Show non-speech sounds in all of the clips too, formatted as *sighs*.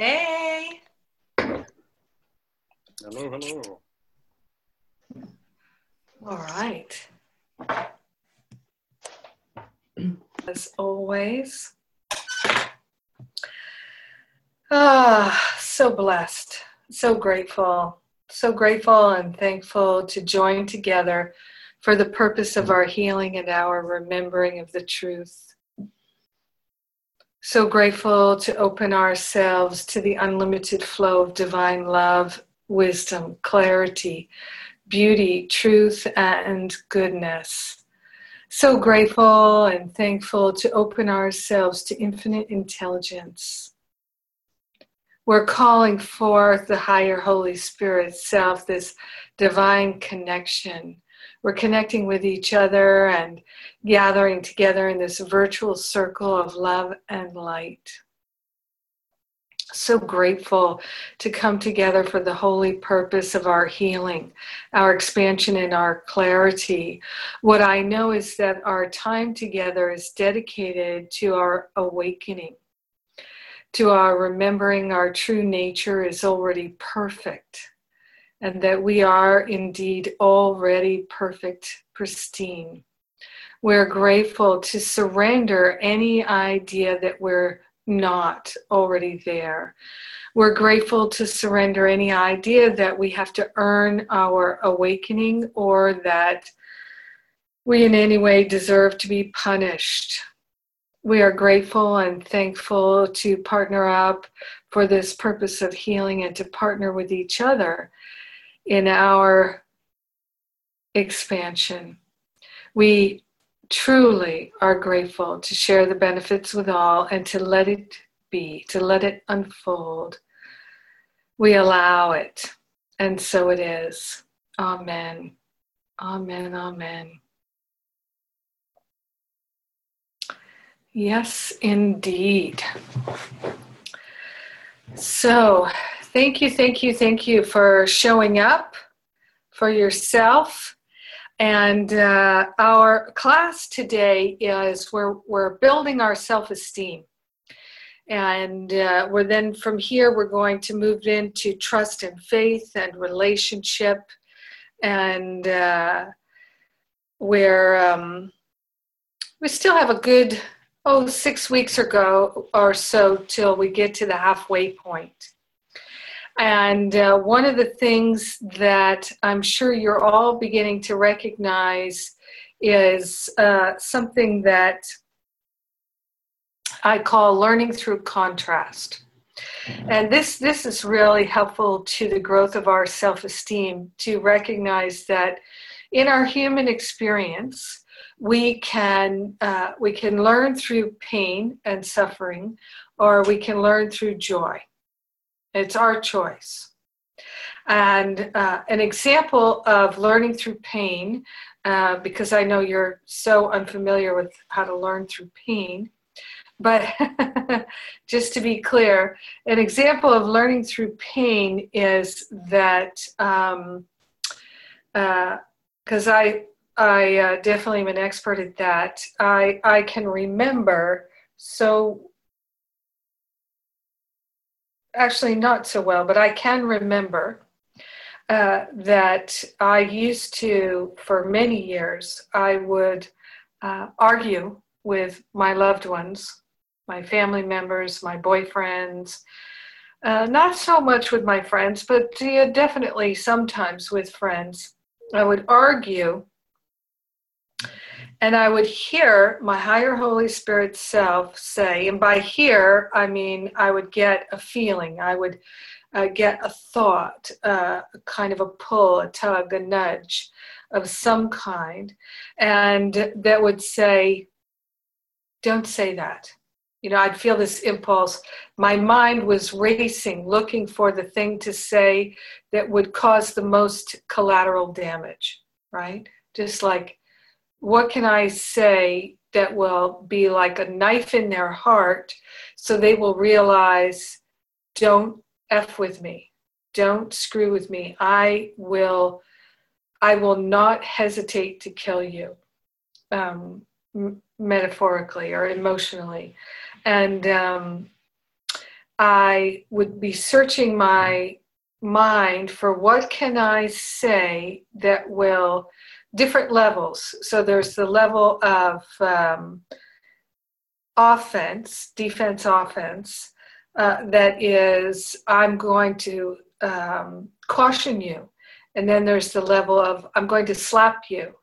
Hey. Hello, hello. All right. As always. Ah, so blessed, so grateful, so grateful and thankful to join together for the purpose of our healing and our remembering of the truth. So grateful to open ourselves to the unlimited flow of divine love, wisdom, clarity, beauty, truth, and goodness. So grateful and thankful to open ourselves to infinite intelligence. We're calling forth the higher Holy Spirit self, this divine connection we're connecting with each other and gathering together in this virtual circle of love and light. So grateful to come together for the holy purpose of our healing, our expansion, and our clarity. What I know is that our time together is dedicated to our awakening, to our remembering our true nature is already perfect and that we are indeed already perfect, pristine. We're grateful to surrender any idea that we're not already there. We're grateful to surrender any idea that we have to earn our awakening or that we in any way deserve to be punished. We are grateful and thankful to partner up for this purpose of healing and to partner with each other in our expansion. We truly are grateful to share the benefits with all and to let it be, to let it unfold. We allow it, and so it is. Amen. Amen. Amen. Yes, indeed. So, Thank you, thank you, thank you for showing up for yourself. And uh, our class today is we're, we're building our self esteem. And uh, we're then from here, we're going to move into trust and faith and relationship. And uh, where um, we still have a good, oh, six weeks or go or so till we get to the halfway point. And uh, one of the things that I'm sure you're all beginning to recognize is uh, something that I call learning through contrast. And this, this is really helpful to the growth of our self esteem to recognize that in our human experience, we can, uh, we can learn through pain and suffering, or we can learn through joy. It's our choice. And uh, an example of learning through pain, uh, because I know you're so unfamiliar with how to learn through pain, but *laughs* just to be clear, an example of learning through pain is that because um, uh, I I uh, definitely am an expert at that. I I can remember so actually not so well, but I can remember uh, that I used to, for many years, I would uh, argue with my loved ones, my family members, my boyfriends. Uh, not so much with my friends, but yeah, definitely sometimes with friends. I would argue and I would hear my higher Holy Spirit self say, and by hear, I mean I would get a feeling, I would uh, get a thought, uh, a kind of a pull, a tug, a nudge of some kind, and that would say, Don't say that. You know, I'd feel this impulse. My mind was racing, looking for the thing to say that would cause the most collateral damage, right? Just like what can I say that will be like a knife in their heart so they will realize don't F with me. Don't screw with me. I will I will not hesitate to kill you. Um, m- metaphorically or emotionally. And um, I would be searching my mind for what can I say that will different levels. So there's the level of um, offense, defense, offense. Uh, that is, I'm going to um, caution you. And then there's the level of, I'm going to slap you.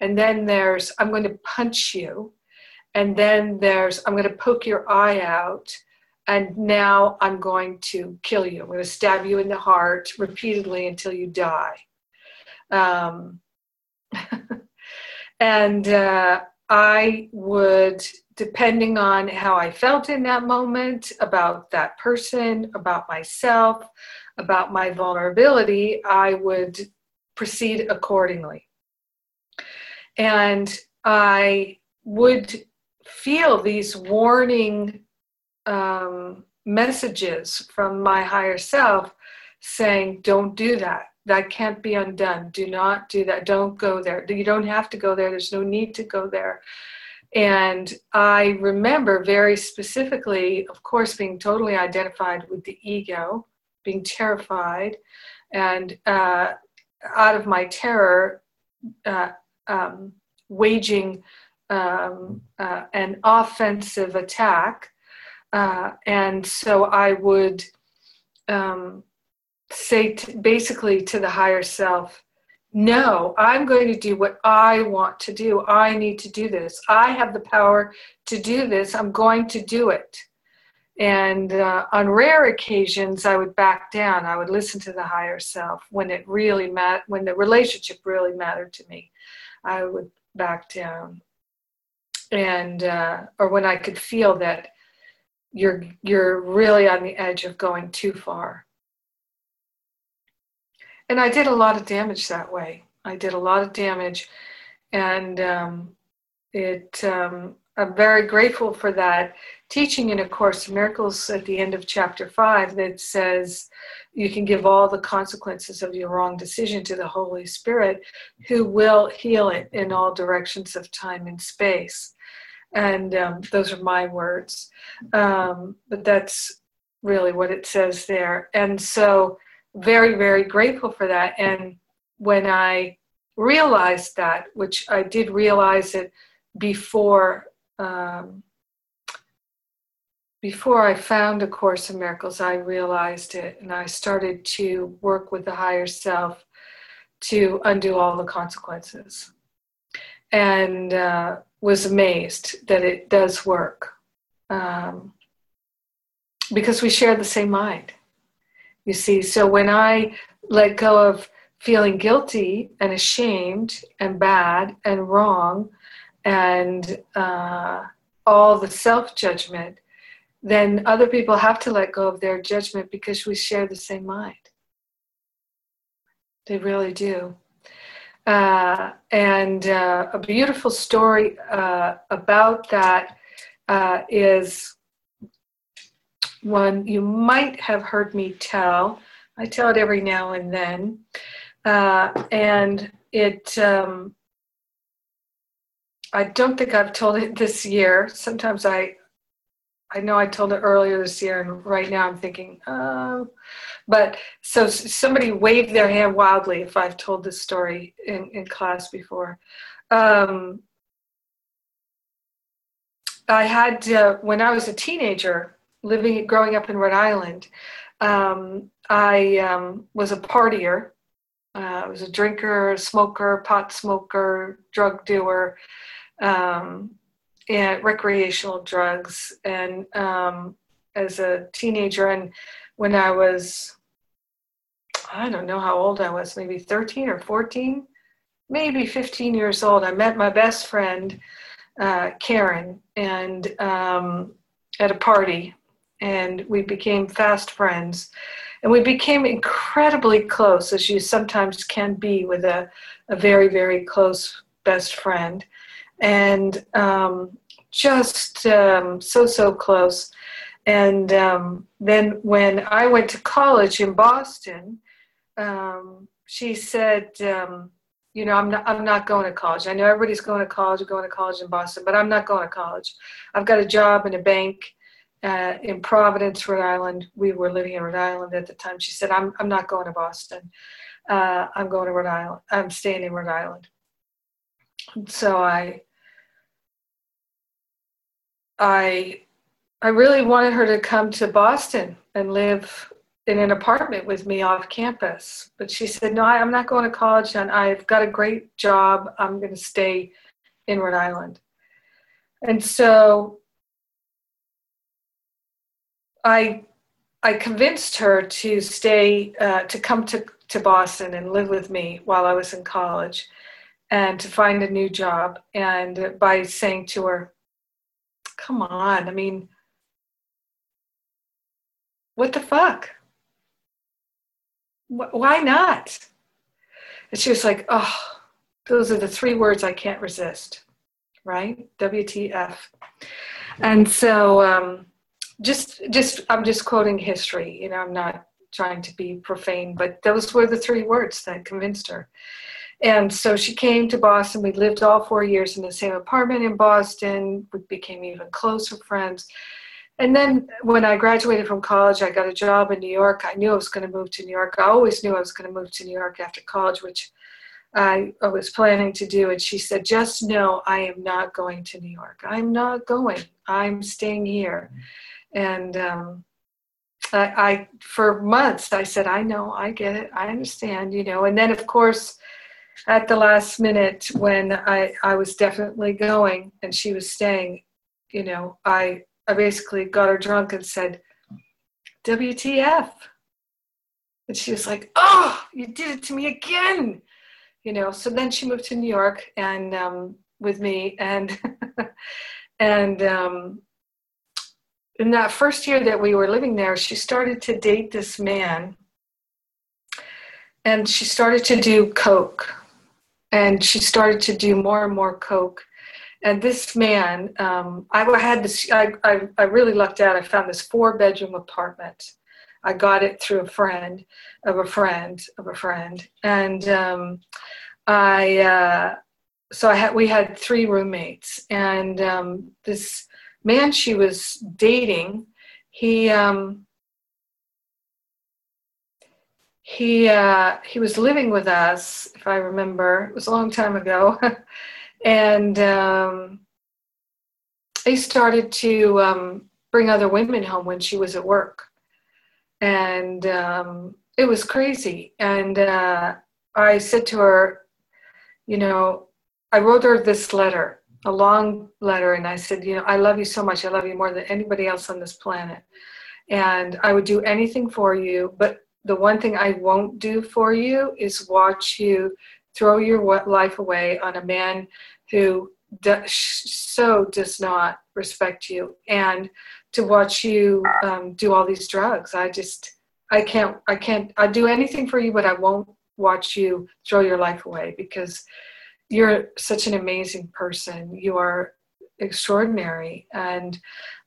And then there's, I'm going to punch you. And then there's, I'm going to poke your eye out. And now I'm going to kill you. I'm going to stab you in the heart repeatedly until you die. Um, *laughs* and uh, I would, depending on how I felt in that moment, about that person, about myself, about my vulnerability, I would proceed accordingly. And I would feel these warning um, messages from my higher self saying, Don't do that. That can't be undone. Do not do that. Don't go there. You don't have to go there. There's no need to go there. And I remember very specifically, of course, being totally identified with the ego being terrified, and uh, out of my terror, uh, um, waging um, uh, an offensive attack. Uh, and so I would um, say t- basically to the higher self, no, I'm going to do what I want to do. I need to do this. I have the power to do this. I'm going to do it. And uh, on rare occasions, I would back down. I would listen to the higher self when it really mat- when the relationship really mattered to me. I would back down, and uh, or when I could feel that you're you're really on the edge of going too far. And I did a lot of damage that way. I did a lot of damage, and um, it. Um, I'm very grateful for that teaching in A Course in Miracles at the end of chapter five that says you can give all the consequences of your wrong decision to the Holy Spirit, who will heal it in all directions of time and space. And um, those are my words. Um, but that's really what it says there. And so, very, very grateful for that. And when I realized that, which I did realize it before um, before I found A Course in Miracles, I realized it and I started to work with the higher self to undo all the consequences. And uh, was amazed that it does work um, because we share the same mind. You see, so when I let go of feeling guilty and ashamed and bad and wrong and uh, all the self judgment, then other people have to let go of their judgment because we share the same mind. They really do. Uh, and uh, a beautiful story uh, about that uh, is one you might have heard me tell. I tell it every now and then. Uh, and it um, I don't think I've told it this year. Sometimes I, I know I told it earlier this year, and right now I'm thinking, oh. But so somebody waved their hand wildly if I've told this story in, in class before. Um, I had, uh, when I was a teenager, living, growing up in Rhode Island, um, I um, was a partier. Uh, I was a drinker, smoker, pot smoker, drug doer um, and recreational drugs. And um, as a teenager, and when I was, I don't know how old I was, maybe 13 or 14, maybe 15 years old, I met my best friend, uh, Karen, and um, at a party, and we became fast friends. And we became incredibly close, as you sometimes can be with a, a very, very close best friend and um, just um, so so close. And um, then when I went to college in Boston, um, she said, um, "You know, I'm not I'm not going to college. I know everybody's going to college, or going to college in Boston, but I'm not going to college. I've got a job in a bank." Uh, in Providence, Rhode Island. We were living in Rhode Island at the time. She said, "I'm I'm not going to Boston. Uh, I'm going to Rhode Island. I'm staying in Rhode Island." So I I I really wanted her to come to Boston and live in an apartment with me off campus. But she said, No, I'm not going to college and I've got a great job. I'm going to stay in Rhode Island. And so I I convinced her to stay, uh, to come to, to Boston and live with me while I was in college and to find a new job. And by saying to her, come on, I mean, what the fuck? Why not? And she was like, oh, those are the three words I can't resist, right? WTF. And so, um, just just i'm just quoting history you know i'm not trying to be profane but those were the three words that convinced her. And so she came to boston. We lived all four years in the same apartment in boston. We became even closer friends. And then when i graduated from college i got a job in new york. I knew i was going to move to new york. I always knew i was going to move to new york after college which I, I was planning to do. And she said just know i am not going to new york. I'm not going. I'm staying here. mm-hmm and um, I, I, for months I said, I know, I get it, I understand, you know. And then of course, at the last minute when I I was definitely going and she was staying, you know, I I basically got her drunk and said, WTF? And she was like, Oh, you did it to me again, you know. So then she moved to New York and um, with me and *laughs* and um, in that first year that we were living there, she started to date this man and she started to do coke and she started to do more and more coke. And this man um, i had this I, I, I, really lucked out. I found this four bedroom apartment. I got it through a friend of a friend of a friend. And um, i uh, so i had we had three roommates. And um, this man she was dating, he um, he uh, he was living with us, if I remember. It was a long time ago, *laughs* and um, he started to um, bring other women home when she was at work, and um, it was crazy. And uh, I said to her, you know, I wrote her this letter a long letter and I said, you know, I love you so much. I love you more than anybody else on this planet. And I would do anything for you, but the one thing I won't do for you is watch you throw your life away on a man who so does not respect you and to watch you um, do all these drugs. I just, I can't, I can't, I'll do anything for you, but I won't watch you throw your life away because you're such an amazing person. You are extraordinary, and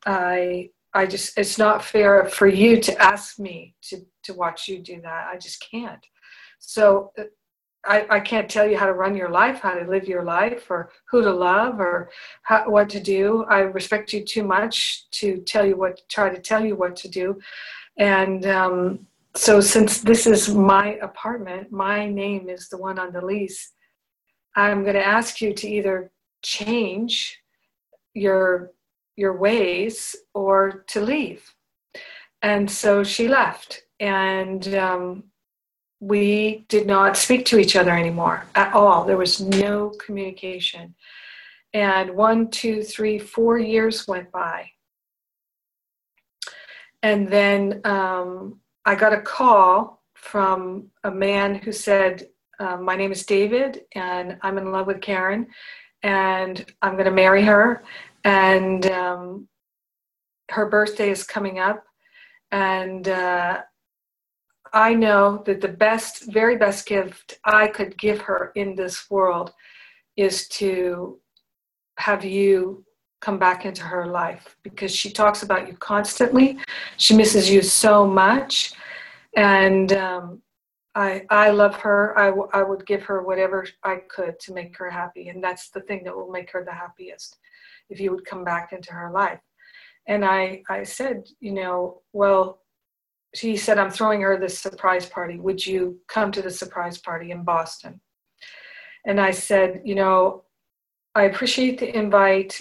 I I just it's not fair for you to ask me to to watch you do that. I just can't. So uh, I, I can't tell you how to run your life, how to live your life, or who to love, or how, what to do. I respect you too much to tell you what, try to tell you what to do. And um, so, since this is my apartment, my name is the one on the lease. I'm going to ask you to either change your your ways or to leave. And so she left, and um, we did not speak to each other anymore at all. There was no communication. And one, two, three, four years went by. And then um, I got a call from a man who said, um, my name is David, and I'm in love with Karen, and I'm going to marry her. And um, her birthday is coming up, and uh, I know that the best, very best gift I could give her in this world is to have you come back into her life because she talks about you constantly. She misses you so much. And um, I, I love her. I, w- I would give her whatever I could to make her happy. And that's the thing that will make her the happiest if you would come back into her life. And I, I said, you know, well, she said, I'm throwing her this surprise party. Would you come to the surprise party in Boston? And I said, you know, I appreciate the invite,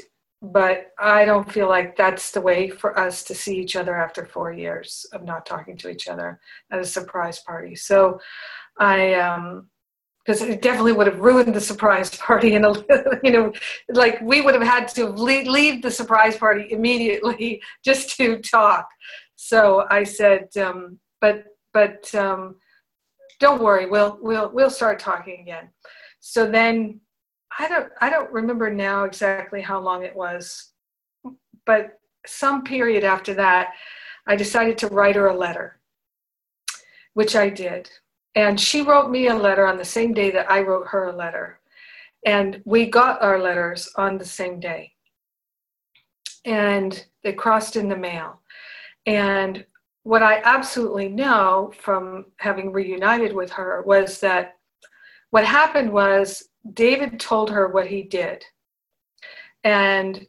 but I don't feel like that's the way for us to see each other after four years of not talking to each other. At a surprise party. So I, um, because it definitely would have ruined the surprise *laughs* party and you know like we would have had to leave the surprise party immediately *laughs* just to talk. So i said um, but but um, don't worry we'll we'll we'll start talking again. So then i don't i don't remember now exactly how long it was but some period after that i decided to write her a letter which i did and she wrote me a letter on the same day that I wrote her a letter. And we got our letters on the same day. And they crossed in the mail. And what I absolutely know from having reunited with her was that what happened was David told her what he did and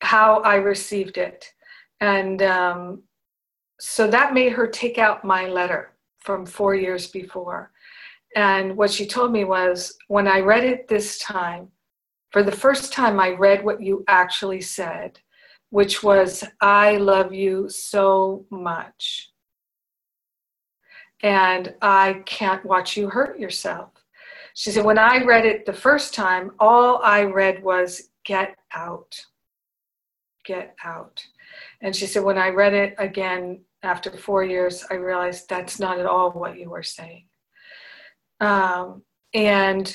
how I received it. And um, so that made her take out my letter from four years before. And what she told me was when I read it this time, for the first time, I read what you actually said, which was, I love you so much. And I can't watch you hurt yourself. She said, when I read it the first time, all I read was, get out. Get out. And she said, when I read it again after four years, I realized that's not at all what you were saying. Um, and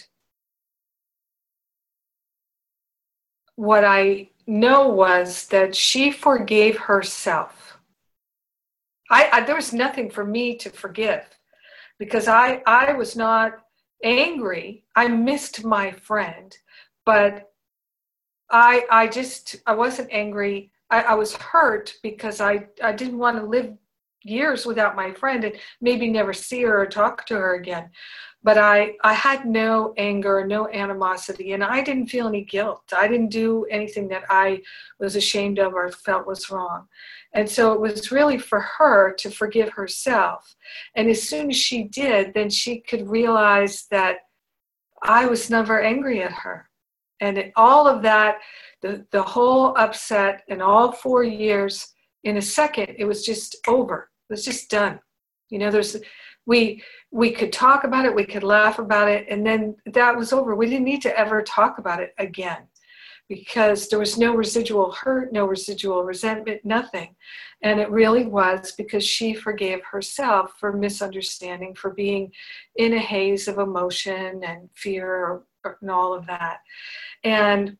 what I know was that she forgave herself. I, I, there was nothing for me to forgive because I I was not angry. I missed my friend, but I I just I wasn't angry. I, I was hurt because I, I didn't want to live years without my friend and maybe never see her or talk to her again. But I, I had no anger, no animosity, and I didn't feel any guilt. I didn't do anything that I was ashamed of or felt was wrong. And so it was really for her to forgive herself. And as soon as she did, then she could realize that I was never angry at her. And it, all of that the, the whole upset in all four years in a second it was just over was just done. You know there's we we could talk about it we could laugh about it and then that was over. We didn't need to ever talk about it again because there was no residual hurt no residual resentment nothing. And it really was because she forgave herself for misunderstanding for being in a haze of emotion and fear and all of that. And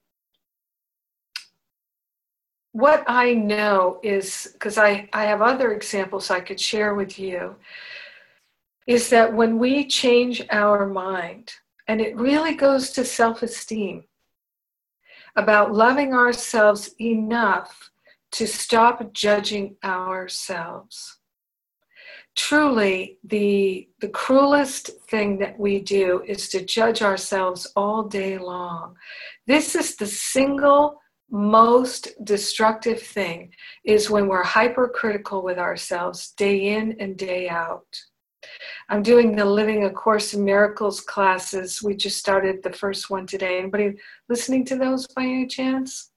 what I know is because I, I have other examples I could share with you, is that when we change our mind, and it really goes to self esteem, about loving ourselves enough to stop judging ourselves. Truly, the, the cruelest thing that we do is to judge ourselves all day long. This is the single most destructive thing is when we're hypercritical with ourselves day in and day out. I'm doing the Living A Course in Miracles classes. We just started the first one today. Anybody listening to those by any chance?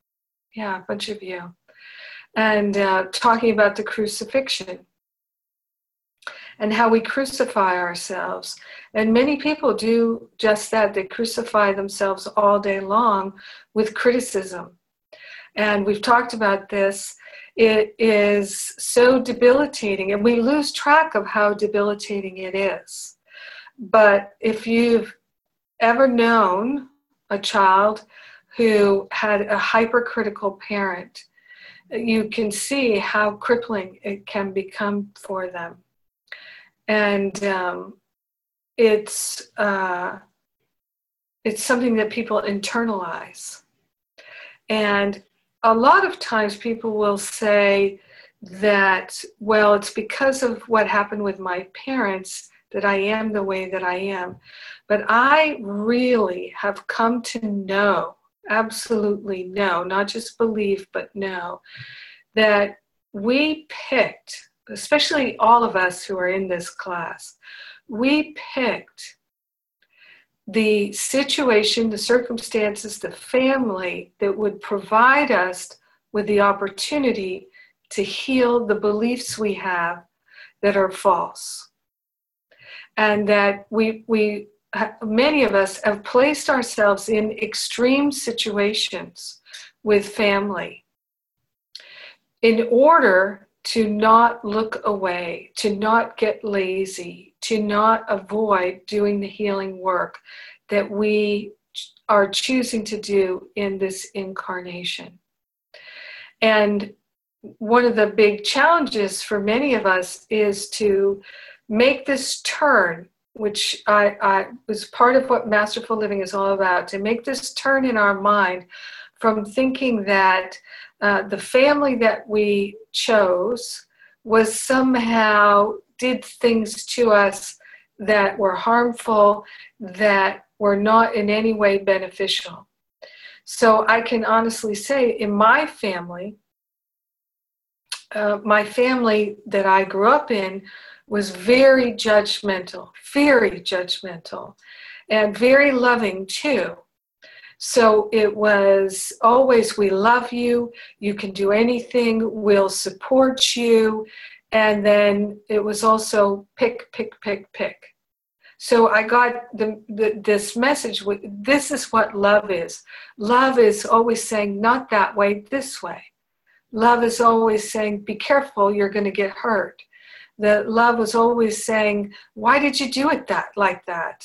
Yeah, a bunch of you. And uh, talking about the crucifixion and how we crucify ourselves. And many people do just that. They crucify themselves all day long with criticism and we've talked about this, it is so debilitating, and we lose track of how debilitating it is. But if you've ever known a child who had a hypercritical parent, you can see how crippling it can become for them. And um, it's, uh, it's something that people internalize. And a lot of times people will say that, well, it's because of what happened with my parents that I am the way that I am. But I really have come to know, absolutely know, not just believe, but know, that we picked, especially all of us who are in this class, we picked the situation, the circumstances, the family that would provide us with the opportunity to heal the beliefs we have that are false. And that we, we many of us have placed ourselves in extreme situations with family in order to not look away, to not get lazy, to not avoid doing the healing work that we are choosing to do in this incarnation. And one of the big challenges for many of us is to make this turn, which I, I, was part of what Masterful Living is all about, to make this turn in our mind from thinking that uh, the family that we chose was somehow did things to us that were harmful, that were not in any way beneficial. So I can honestly say, in my family, uh, my family that I grew up in was very judgmental, very judgmental, and very loving too. So it was always, we love you, you can do anything, we'll support you. And then it was also pick, pick, pick, pick. So I got the, the, this message this is what love is. Love is always saying, not that way, this way. Love is always saying, be careful, you're going to get hurt. The love was always saying, why did you do it that like that?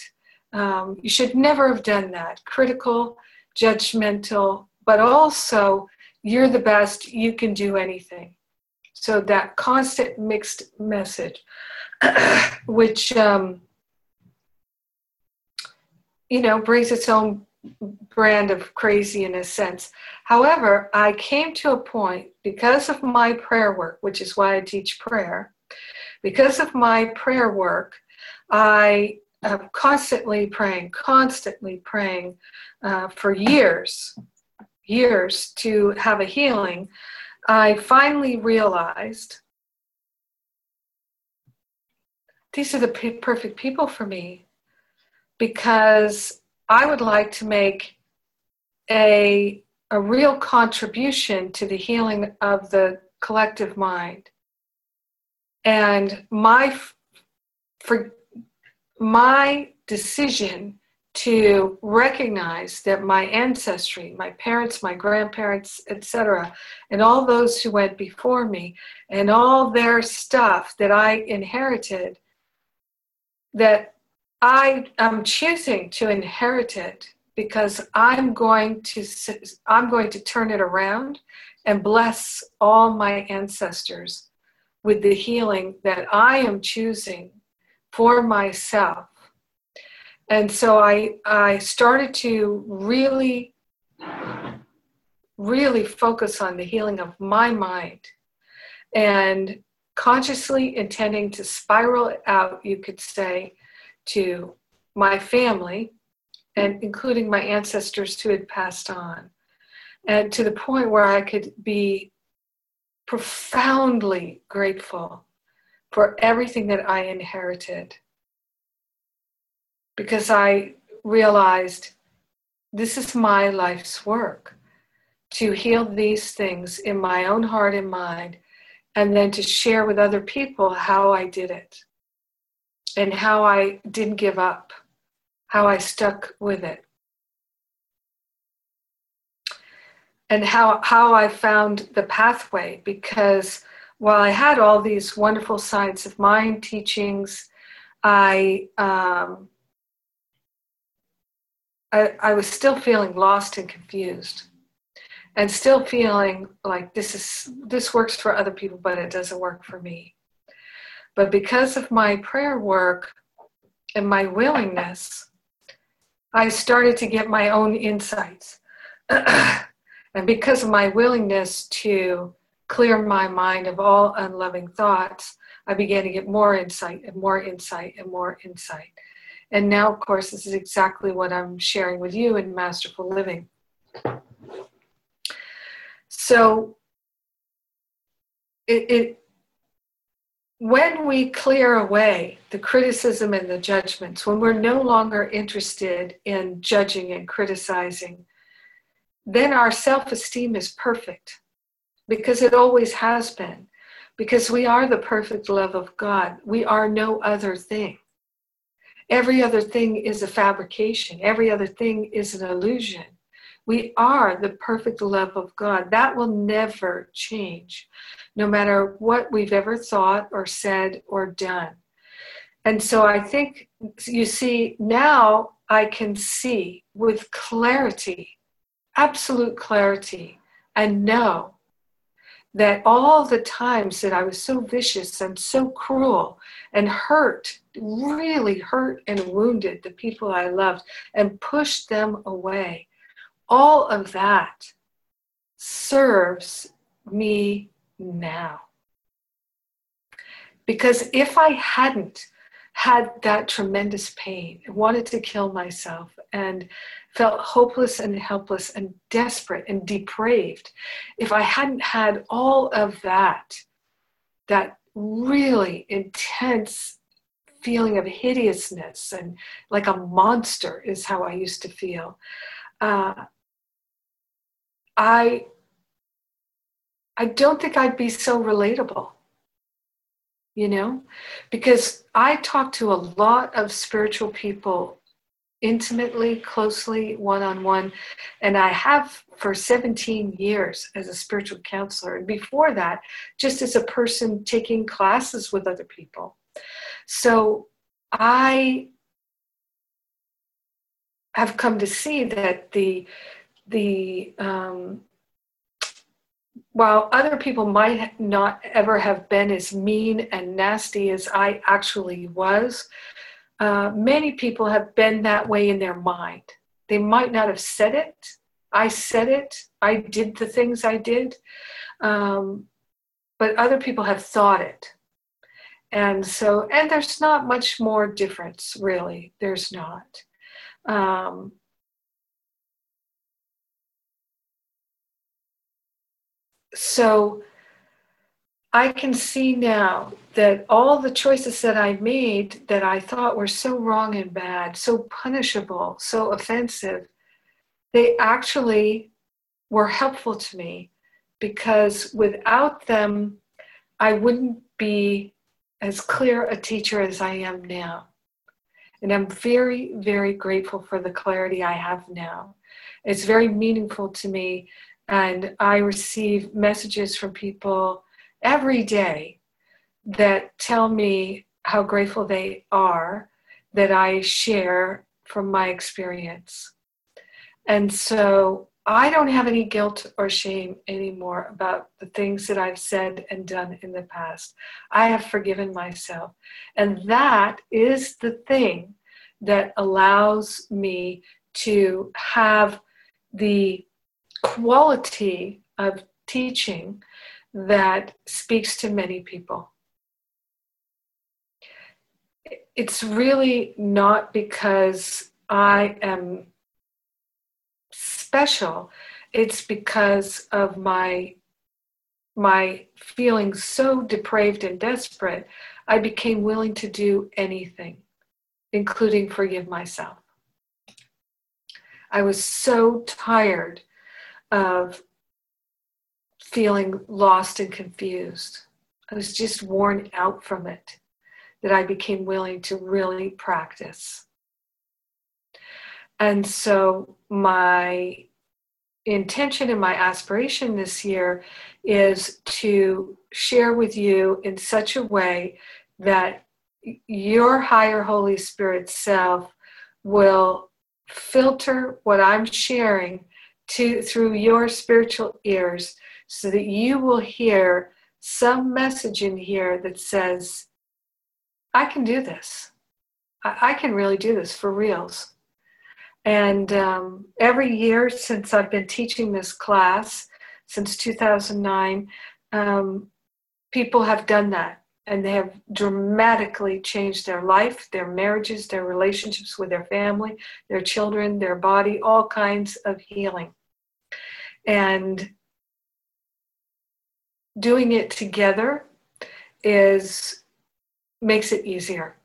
Um, you should never have done that. Critical, judgmental, but also you're the best, you can do anything. So that constant mixed message, *clears throat* which um, you know brings its own brand of crazy in a sense. However, I came to a point because of my prayer work, which is why I teach prayer. Because of my prayer work, I am constantly praying, constantly praying uh, for years, years to have a healing. I finally realized these are the perfect people for me because I would like to make a, a real contribution to the healing of the collective mind. And my, for my decision to recognize that my ancestry, my parents, my grandparents, etc., and all those who went before me, and all their stuff that I inherited, that I am choosing to inherit it because I'm going to I'm going to turn it around and bless all my ancestors with the healing that I am choosing for myself. And so I I started to really really focus on the healing of my mind and consciously intending to spiral out you could say to my family and including my ancestors who had passed on. And to the point where i could be profoundly grateful for everything that i inherited because i realized this is my life's work to heal these things in my own heart and mind and then to share with other people how i did it and how I didn't give up, how I stuck with it. And how, how I found the pathway because while I had all these wonderful science of mind teachings, I, um, I, I was still feeling lost and confused and still feeling like this is this works for other people but it doesn't work for me but because of my prayer work and my willingness, I started to get my own insights. *clears throat* and because of my willingness to clear my mind of all unloving thoughts, I began to get more insight and more insight and more insight. And now, of course, this is exactly what I'm sharing with you in Masterful Living. So, it, it when we clear away the criticism and the judgments, when we're no longer interested in judging and criticizing, then our self esteem is perfect because it always has been. Because we are the perfect love of God. We are no other thing. Every other thing is a fabrication, every other thing is an illusion. We are the perfect love of God. That will never change, no matter what we've ever thought or said or done. And so I think you see, now I can see with clarity, absolute clarity, and know that all the times that I was so vicious and so cruel and hurt, really hurt and wounded the people I loved and pushed them away, all of that serves me now. Because if I hadn't had that tremendous pain, wanted to kill myself, and felt hopeless and helpless and desperate and depraved, if I hadn't had all of that, that really intense feeling of hideousness and like a monster is how I used to feel. Uh, I I don't think I'd be so relatable. You know? Because I talk to a lot of spiritual people intimately, closely, one on one, and I have for 17 years as a spiritual counselor. And before that, just as a person taking classes with other people. So I have come to see that the the um, while other people might not ever have been as mean and nasty as I actually was, uh, many people have been that way in their mind. They might not have said it. I said it. I did the things I did. Um, but other people have thought it. And so, and there's not much more difference, really. There's not. Um, so I can see now that all the choices that I made that I thought were so wrong and bad, so punishable, so offensive, they actually were helpful to me because without them, I wouldn't be as clear a teacher as I am now. And I'm very, very grateful for the clarity I have now. It's very meaningful to me and I receive messages from people every day that tell me how grateful they are that I share from my experience. And so I don't have any guilt or shame anymore about the things that I've said and done in the past. I have forgiven myself. And that is the thing that allows me to have the quality of teaching that speaks to many people. It's really not because I am special, it's because of my my feeling so depraved and desperate, I became willing to do anything, including forgive myself. I was so tired of feeling lost and confused. I was just worn out from it that I became willing to really practice. And so, my intention and my aspiration this year is to share with you in such a way that your higher Holy Spirit self will filter what I'm sharing to through your spiritual ears so that you will hear some message in here that says i can do this. I, I can really do this for reals. And um, every year since i've been teaching this class since 2009 um, people have done that. And they have dramatically changed their life, their marriages, their relationships with their family, their children, their body, all kinds of healing. And doing it together is makes it easier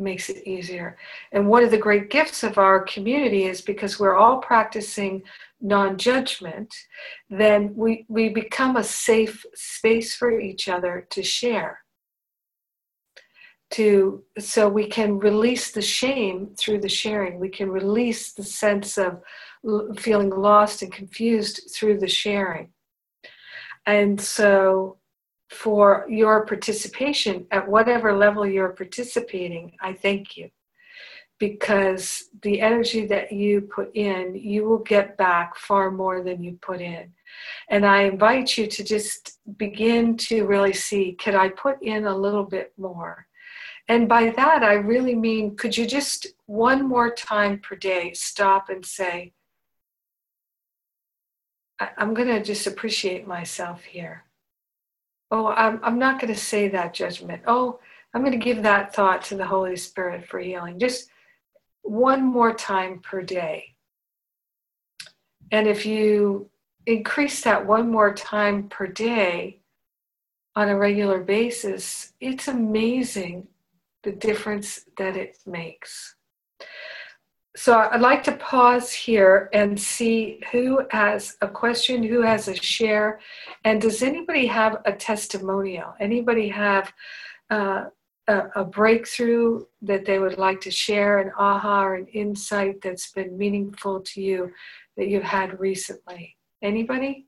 makes it easier. And one of the great gifts of our community is because we're all practicing non-judgment then we we become a safe space for each other to share. To so we can release the shame through the sharing. We can release the sense of feeling lost and confused through the sharing. And so for your participation. At whatever level you're participating i thank you. Because the energy that you put in you will get back far more than you put in. And i invite you to just begin to really see could i put in a little bit more? And by that, I really mean could you just one more time per day stop and say, I'm going to just appreciate myself here. Oh, I'm, I'm not going to say that judgment. Oh, I'm going to give that thought to the Holy Spirit for healing. Just one more time per day. And if you increase that one more time per day on a regular basis, it's amazing the difference that it makes. So I'd like to pause here and see who has a question, who has a share, and does anybody have a testimonial? Anybody have uh, a, a, breakthrough that they would like to share, an aha or an insight that's been meaningful to you that you've had recently? Anybody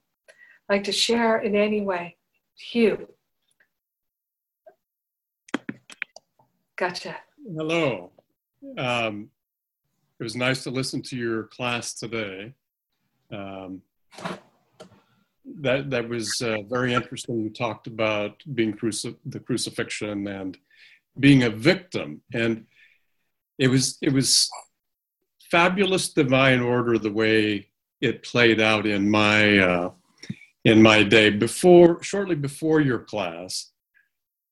like to share in any way? Hugh. Gotcha. Hello. Um, it was nice to listen to your class today. Um, that that was uh, very interesting. You talked about being cruci- the crucifixion and being a victim, and it was it was fabulous divine order the way it played out in my uh, in my day before shortly before your class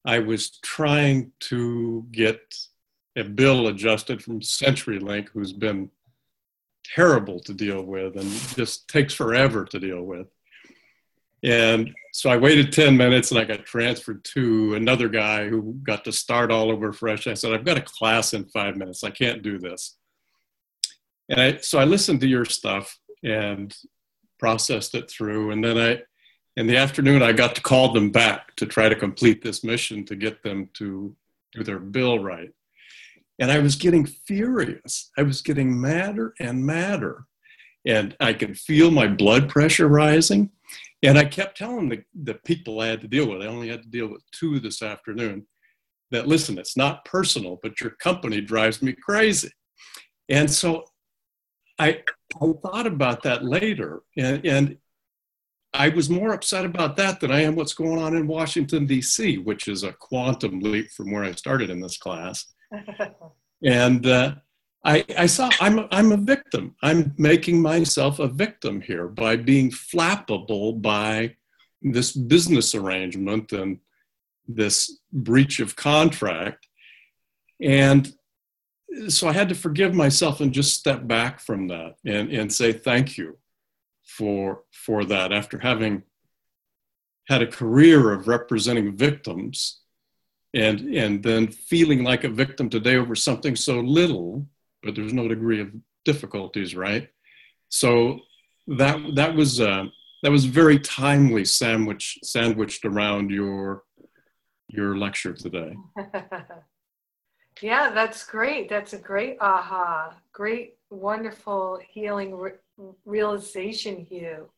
I was trying to get a bill adjusted from CenturyLink, who's been terrible to deal with and just takes forever to deal with. And so I waited 10 minutes and I got transferred to another guy who got to start all over fresh. I said, I've got a class in five minutes. I can't do this. And I, so I listened to your stuff and processed it through. And then I, in the afternoon, I got to call them back to try to complete this mission to get them to do their bill right. And I was getting furious. I was getting madder and madder. And I could feel my blood pressure rising. And I kept telling the, the people I had to deal with, I only had to deal with two this afternoon, that listen, it's not personal, but your company drives me crazy. And so I, I thought about that later. And, and I was more upset about that than I am what's going on in Washington, D.C., which is a quantum leap from where I started in this class. And uh, I, I, saw I'm a, I'm a victim. I'm making myself a victim here by being flappable by this business arrangement and this breach of contract. And so I had to forgive myself and just step back from that and, and say thank you for for that after having had a career of representing victims and and then feeling like a victim today over something so little but there's no degree of difficulties right so that that was uh, that was very timely sandwich sandwiched around your your lecture today *laughs* yeah that's great that's a great aha great wonderful healing realization, Hugh.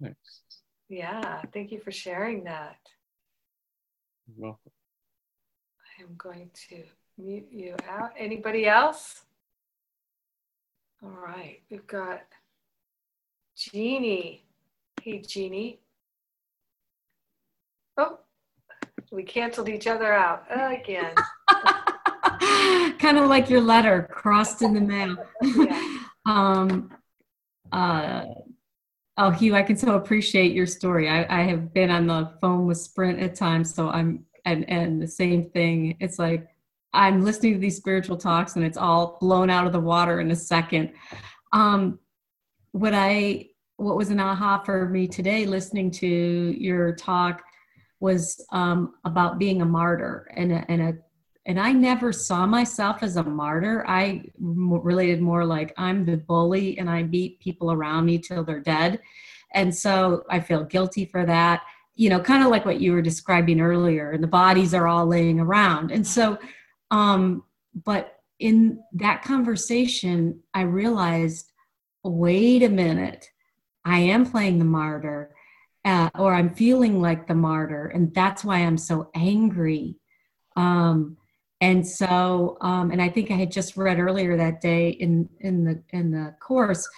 Thanks. Yeah, thank you for sharing that. You're welcome. I am going to mute you out. Anybody else? All right, we've got Jeannie. Hey, Jeannie. Oh, we canceled each other out again. *laughs* kind of like your letter crossed in the mail. Yeah. *laughs* um, uh, oh, Hugh, I can so appreciate your story. I, I have been on the phone with Sprint at times, so I'm and and the same thing. It's like I'm listening to these spiritual talks, and it's all blown out of the water in a second. Um, what I what was an aha for me today, listening to your talk, was um, about being a martyr and a, and a and I never saw myself as a martyr. I related more like I'm the bully and I beat people around me till they're dead. And so I feel guilty for that. You know, kind of like what you were describing earlier, and the bodies are all laying around. And so, um, but in that conversation, I realized wait a minute, I am playing the martyr, uh, or I'm feeling like the martyr, and that's why I'm so angry. Um, and so, um, and I think I had just read earlier that day in in the in the course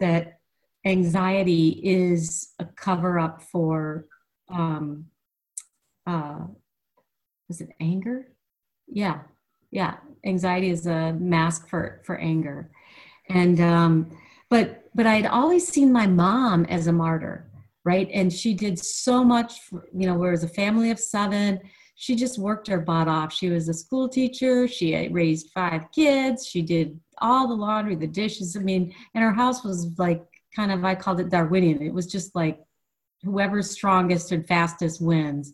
that anxiety is a cover up for um, uh, was it anger? Yeah, yeah. Anxiety is a mask for for anger, and um, but but I'd always seen my mom as a martyr, right? And she did so much. For, you know, we a family of seven. She just worked her butt off. She was a school teacher. She raised five kids. She did all the laundry, the dishes. I mean, and her house was like kind of I called it Darwinian. It was just like whoever's strongest and fastest wins.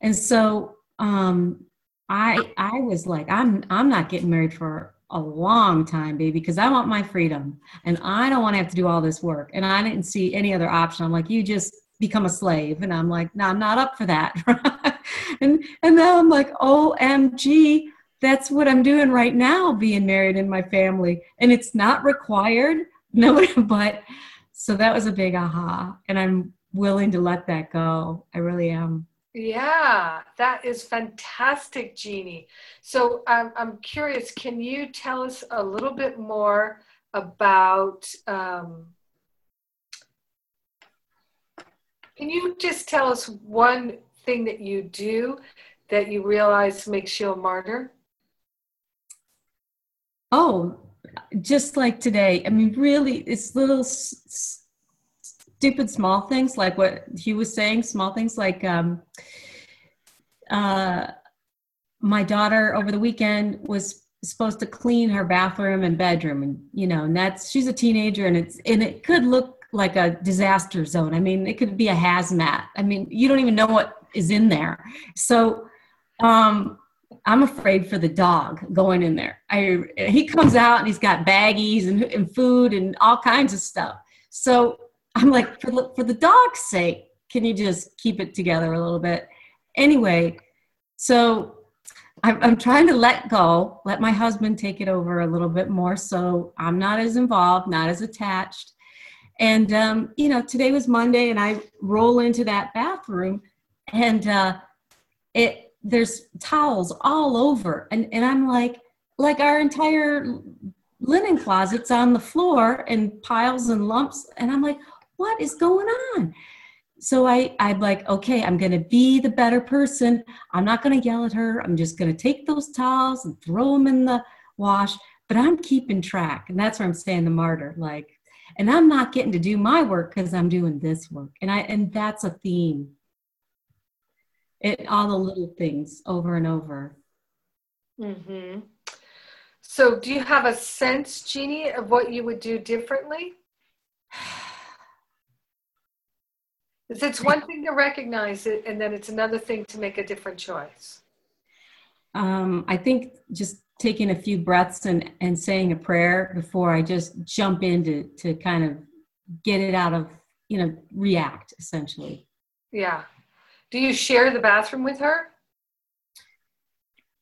And so um, I I was like, I'm I'm not getting married for a long time, baby, because I want my freedom and I don't want to have to do all this work. And I didn't see any other option. I'm like, you just become a slave. And I'm like, no, I'm not up for that. *laughs* and and now I'm like, OMG, that's what I'm doing right now, being married in my family. And it's not required. *laughs* No, but so that was a big aha. And I'm willing to let that go. I really am. Yeah, that is fantastic, Jeannie. So um, I'm curious, can you tell us a little bit more about? Um, can you just tell us one thing that you do that you realize makes you a martyr? Oh, just like today. I mean, really, it's little s- stupid small things like what he was saying, small things like um, uh, my daughter over the weekend was supposed to clean her bathroom and bedroom and you know and that's she's a teenager and it's and it could look like a disaster zone i mean it could be a hazmat i mean you don't even know what is in there so um I'm afraid for the dog going in there. I he comes out and he's got baggies and, and food and all kinds of stuff. So I'm like, for the, for the dog's sake, can you just keep it together a little bit? Anyway, so I'm, I'm trying to let go, let my husband take it over a little bit more, so I'm not as involved, not as attached. And um, you know, today was Monday, and I roll into that bathroom, and uh, it there's towels all over and, and i'm like like our entire linen closets on the floor and piles and lumps and i'm like what is going on? So i i'm like okay i'm going to be the better person. I'm not going to yell at her. I'm just going to take those towels and throw them in the wash but i'm keeping track and that's where i'm staying the martyr like and i'm not getting to do my work because i'm doing this work and i and that's a theme. It all the little things over and over. Mm-hmm. so do you have a sense jeannie of what you would do differently it's one thing to recognize it and then it's another thing to make a different choice um, i think just taking a few breaths and, and saying a prayer before i just jump in to, to kind of get it out of you know react essentially yeah do you share the bathroom with her?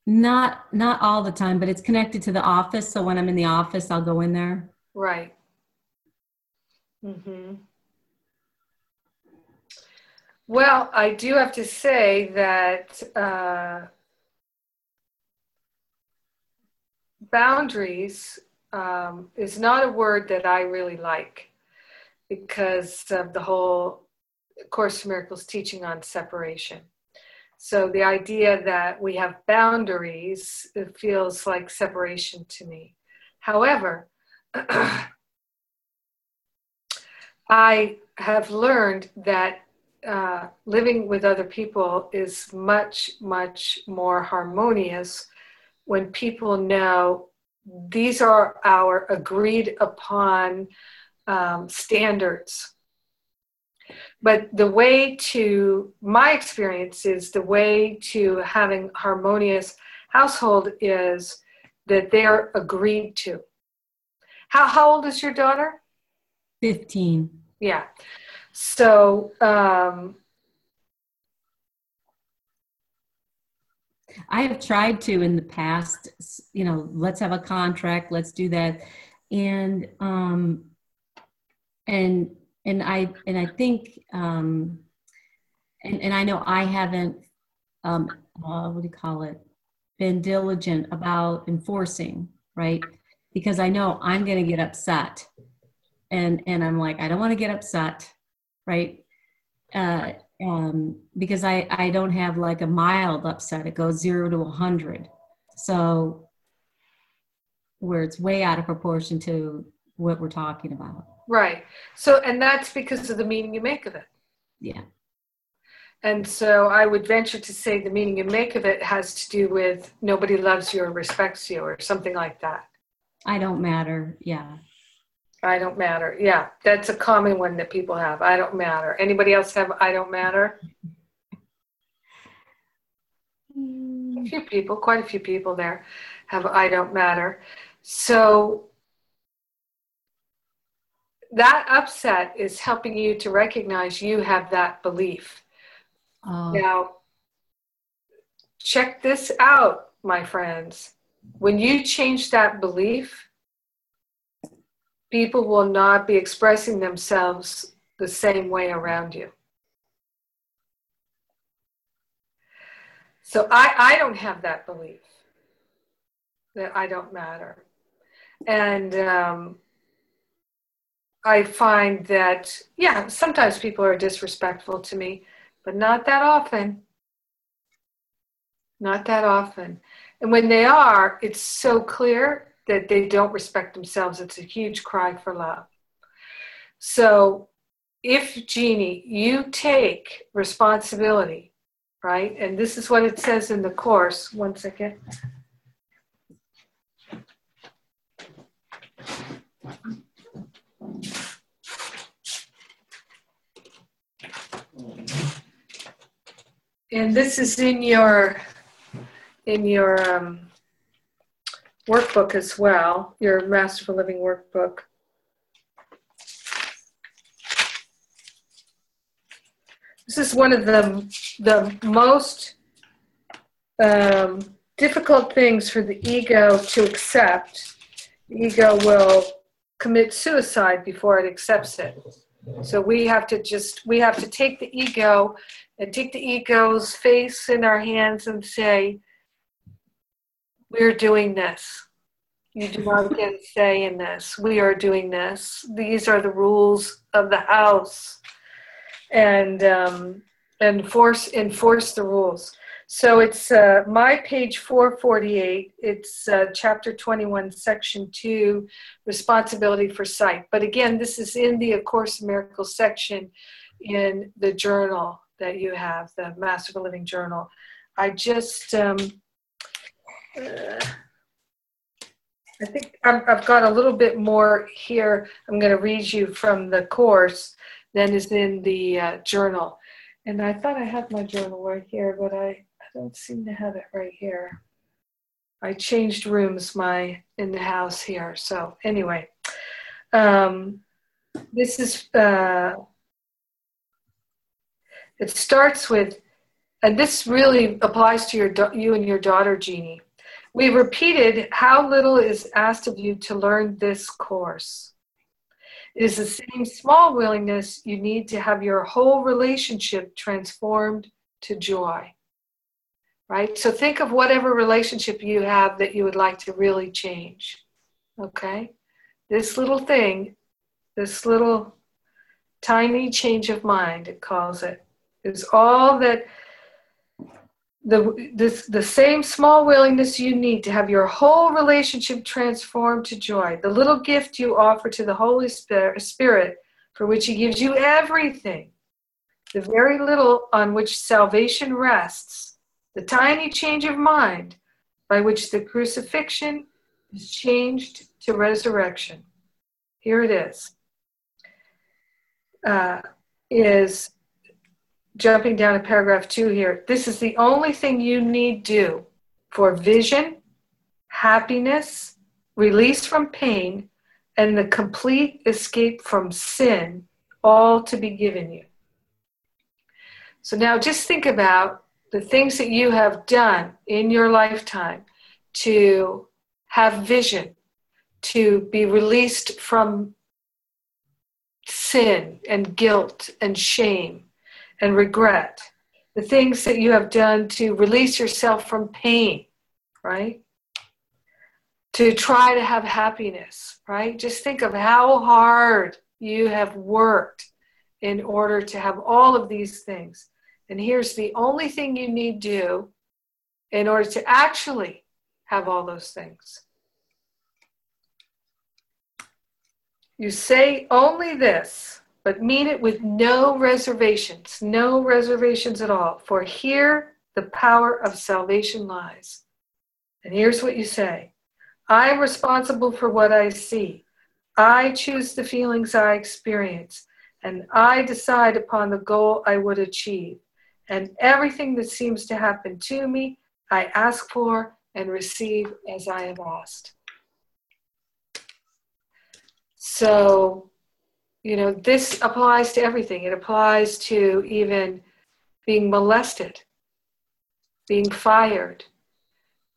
Not not all the time, but it's connected to the office. So when I'm in the office, I'll go in there. Right. Hmm. Well, I do have to say that uh, boundaries um, is not a word that I really like because of the whole Course in Miracles teaching on separation. So the idea that we have boundaries feels like separation to me. However, *clears throat* I have learned that uh, living with other people is much, much more harmonious when people know these are our agreed upon um, standards But the way to, my experience is the way to having harmonious household is that they're agreed to. How, how old is your daughter? 15. Yeah. So, um, I have tried to in the past, you know, let's have a contract, let's do that. And, um, and, and I, and I think, um, and, and I know I haven't, um, uh, what do you call it? Been diligent about enforcing, right? Because I know I'm going to get upset. And, and I'm like, I don't want to get upset, right? Uh, um, because I, I don't have like a mild upset. It goes zero to a 100. So, where it's way out of proportion to what we're talking about. Right. So, and that's because of the meaning you make of it. Yeah. And so I would venture to say the meaning you make of it has to do with nobody loves you or respects you or something like that. I don't matter. Yeah. I don't matter. Yeah, that's a common one that people have. I don't matter. Anybody else have I don't matter? A few people, quite a few people there have I don't matter. So that upset is helping you to recognize you have that belief. Uh, Now, check this out, my friends. When you change that belief, people will not be expressing themselves the same way around you. So I, I don't have that belief that I don't matter. And um, I find that, yeah, sometimes people are disrespectful to me, but not that often. Not that often. And when they are, it's so clear that they don't respect themselves. It's a huge cry for love. So, if Jeannie, you take responsibility, right? And this is what it says in the course. One second. And this is in your in your um, workbook as well, your Masterful Living workbook. This is one of the, the most um, difficult things for the ego to accept. The ego will commit suicide before it accepts it. So we have to just, we have to take the ego and take the ego's face in our hands and say, we're doing this. You do not get a say in this. We are doing this. These are the rules of the house, and um, enforce enforce the rules. So it's uh, my page 448. It's uh, chapter 21, section 2, responsibility for sight. But again, this is in the A Course in Miracles section in the journal that you have, the Masterful Living Journal. I just. Um, uh, I think i have got a little bit more here. I'm going to read you from the course than is in the uh, journal. And I thought I had my journal right here, but I, I don't seem to have it right here. I changed rooms my in the house here. So anyway, um, this is uh, it starts with, and this really applies to your you and your daughter Jeannie. We repeated how little is asked of you to learn this course. It is the same small willingness you need to have your whole relationship transformed to joy. Right? So think of whatever relationship you have that you would like to really change. Okay? This little thing, this little tiny change of mind, it calls it, is all that the, this, the same small willingness you need to have your whole relationship transformed to joy, the little gift you offer to the Holy Spirit, for which He gives you everything, the very little on which salvation rests, the tiny change of mind by which the crucifixion is changed to resurrection. Here it is. Uh, is jumping down to paragraph two here. This is the only thing you need do for vision, happiness, release from pain, and the complete escape from sin, all to be given you. So now just think about the things that you have done in your lifetime to have vision, to be released from sin and guilt and shame and regret. The things that you have done to release yourself from pain, right? To try to have happiness, right? Just think of how hard you have worked in order to have all of these things. And here's the only thing you need to do in order to actually have all those things. You say only this, but mean it with no reservations, no reservations at all. For here the power of salvation lies. And here's what you say I am responsible for what I see. I choose the feelings I experience, and I decide upon the goal I would achieve. And everything that seems to happen to me, I ask for and receive as I have asked. So, you know, this applies to everything. It applies to even being molested, being fired,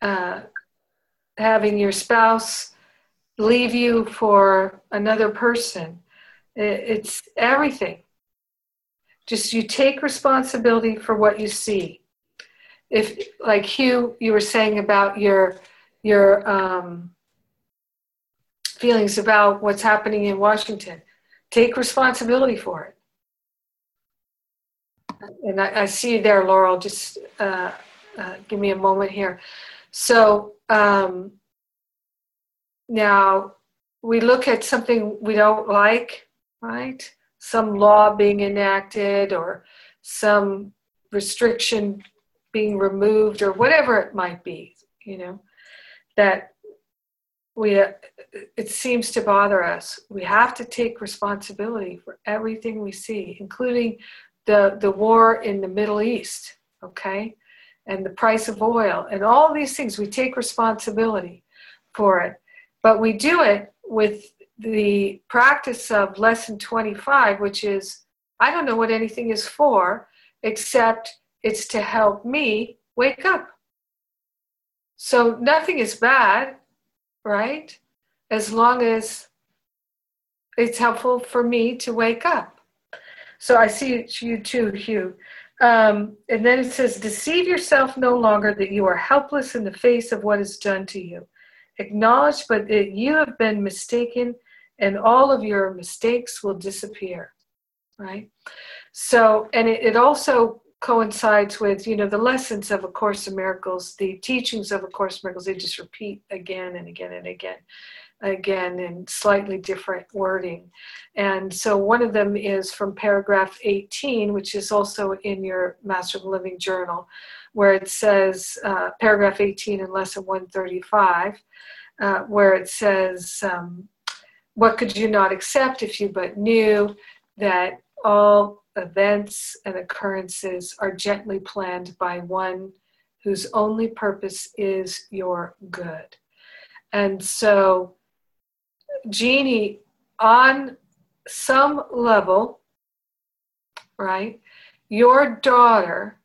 uh, having your spouse leave you for another person. It's everything. Just you take responsibility for what you see. If, like Hugh, you were saying about your your um, feelings about what's happening in Washington, take responsibility for it. And I, I see you there, Laurel. Just uh, uh, give me a moment here. So um, now we look at something we don't like, right? some law being enacted or some restriction being removed or whatever it might be, you know, that we uh, it seems to bother us. We have to take responsibility for everything we see, including the the war in the Middle East, okay? And the price of oil and all these things we take responsibility for it. But we do it with the practice of lesson 25, which is I don't know what anything is for, except it's to help me wake up. So nothing is bad, right? As long as it's helpful for me to wake up. So I see you too, Hugh. Um, and then it says, Deceive yourself no longer that you are helpless in the face of what is done to you. Acknowledge but that you have been mistaken and all of your mistakes will disappear right so and it, it also coincides with you know the lessons of a course in miracles the teachings of a course in miracles they just repeat again and again and again again in slightly different wording. And so one of them is from paragraph 18 which is also in your masterful living journal where it says uh, paragraph 18 in lesson 135 uh, where it says um, what could you not accept if you but knew that all events and occurrences are gently planned by one whose only purpose is your good? And so, Jeannie, on some level, right, your daughter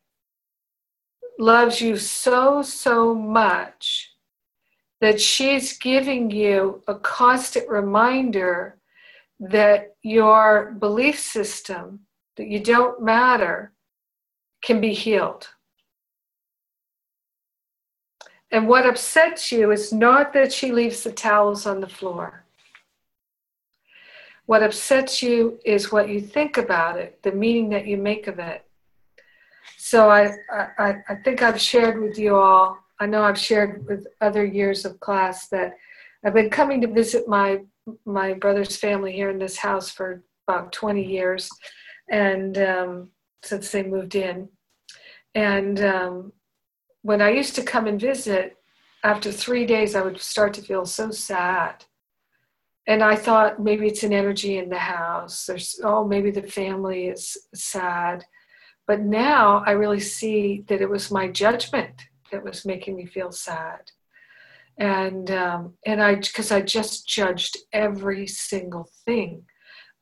loves you so, so much that she's giving you a constant reminder that your belief system, that you don't matter, can be healed. And what upsets you is not that she leaves the towels on the floor. What upsets you is what you think about it, the meaning that you make of it. So I, I, I think I've shared with you all I know I've shared with other years of class that I've been coming to visit my my brother's family here in this house for about 20 years, and um, since they moved in, and um, when I used to come and visit, after three days I would start to feel so sad. And I thought maybe it's an energy in the house. There's oh maybe the family is sad, but now I really see that it was my judgment that was making me feel sad, and um, and I because I just judged every single thing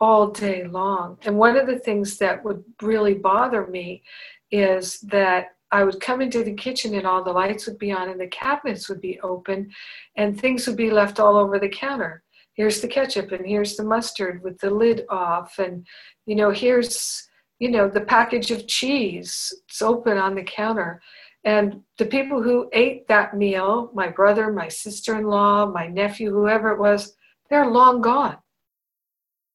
all day long. And one of the things that would really bother me is that I would come into the kitchen and all the lights would be on and the cabinets would be open and things would be left all over the counter. Here's the ketchup and here's the mustard with the lid off and you know here's you know the package of cheese. It's open on the counter. And the people who ate that meal my brother my sister-in-law my nephew whoever it was they're long gone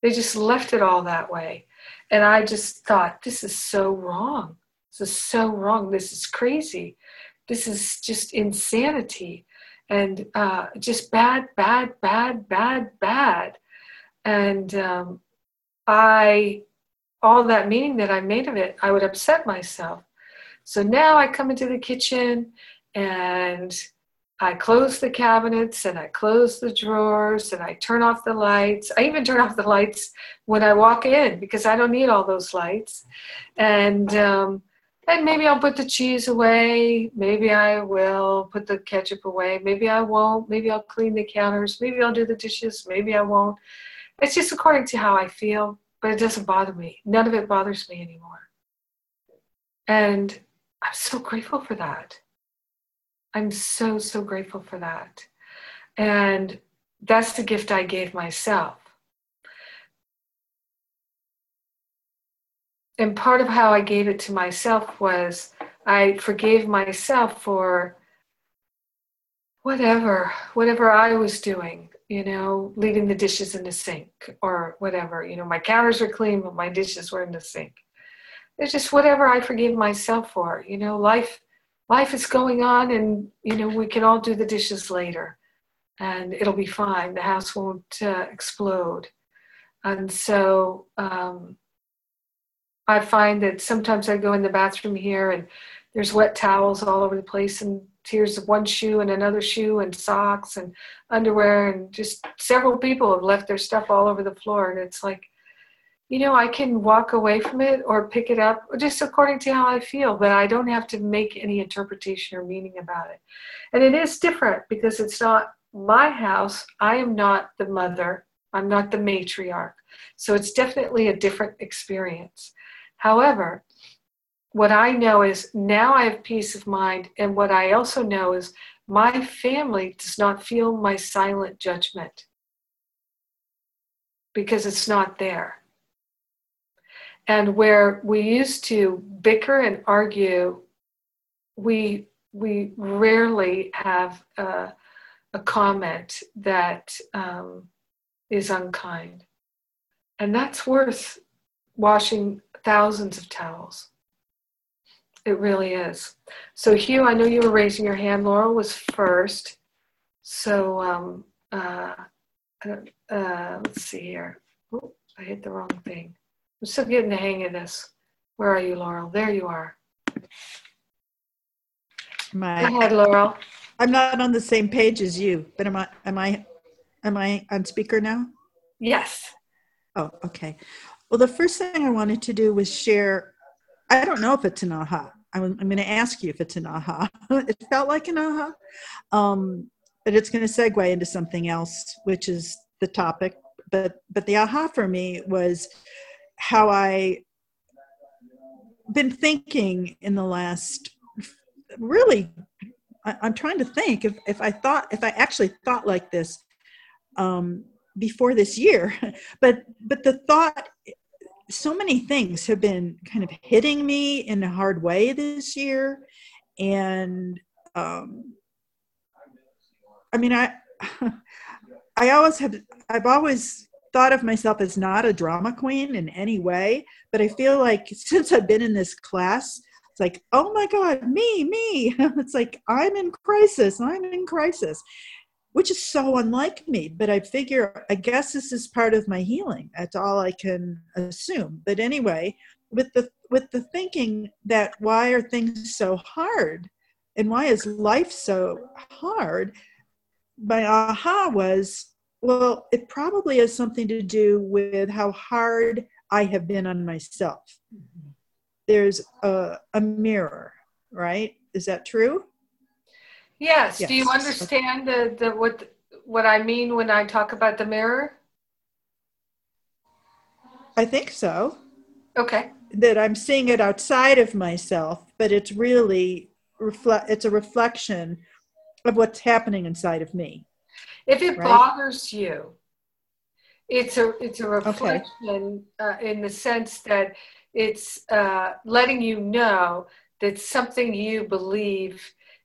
they just left it all that way. And i just thought this is so wrong. This is so wrong. This is crazy. This is just insanity. And uh, just bad, bad, bad, bad, bad. And um, I, all that meaning that I made of it, I would upset myself. So now I come into the kitchen and I close the cabinets and I close the drawers and I turn off the lights. I even turn off the lights when I walk in because I don't need all those lights. And um, and maybe I'll put the cheese away. Maybe I will put the ketchup away. Maybe I won't. Maybe I'll clean the counters. Maybe I'll do the dishes. Maybe I won't. It's just according to how I feel, but it doesn't bother me. None of it bothers me anymore. And I'm so grateful for that. I'm so, so grateful for that. And that's the gift I gave myself. and part of how I gave it to myself was I forgave myself for whatever, whatever I was doing, you know, leaving the dishes in the sink or whatever. You know, my counters were clean, but my dishes were in the sink. It's just whatever I forgive myself for. You know, life life is going on and you know we can all do the dishes later. And it'll be fine. The house won't uh, explode. And so um, I find that sometimes I go in the bathroom here and there's wet towels all over the place and tears of one shoe and another shoe and socks and underwear and just several people have left their stuff all over the floor. And it's like you know i can walk away from it or pick it up just according to how i feel but i don't have to make any interpretation or meaning about it. And it is different because it's not my house. I am not the mother. I'm not the matriarch. So it's definitely a different experience. However, what I know is now I have peace of mind, and what I also know is my family does not feel my silent judgment because it's not there. And where we used to bicker and argue, we we rarely have a, a comment that um, is unkind, and that's worth washing thousands of towels. It really is. So, Hugh, I know you were raising your hand. Laurel was first. So, um, uh, uh, let's see here. Oh, I hit the wrong thing. I'm still getting the hang of this. Where are you, Laurel? There you are. My, Go ahead, Laurel. I'm not on the same page as you, but am I? Am I? Am I on speaker now? Yes. Oh, okay. Well, the first thing I wanted to do was share. I don't know if it's an aha. I'm, I'm going to ask you if it's an aha. *laughs* it felt like an aha, um, but it's going to segue into something else, which is the topic. But but the aha for me was how I been thinking in the last really I, am trying to think if, if I thought if I actually thought like this um, before this year, *laughs* but but the thought so many things have been kind of hitting me in a hard way this year. And um, i mean i *laughs* i always have i've always thought of myself as not a drama queen in any way but i feel like *laughs* since i've been in this class it's like oh my god me me *laughs* it's like i'm in crisis i'm in crisis which is so unlike me. But I figure, I guess this is part of my healing. That's all I can assume. But anyway, with the with the thinking that why are things so hard, and why is life so hard? My aha was well, it probably has something to do with how hard I have been on myself. There's a, a mirror, right? Is that true? Yes. Do you Yes. understand the, the what what I mean when I talk about the mirror? I think so. Okay. That I'm seeing it outside of myself, but it's really reflect. It's a reflection of what's happening inside of me. If it Right. bothers you, it's a it's a reflection uh, in the sense that it's uh, letting you know that something you believe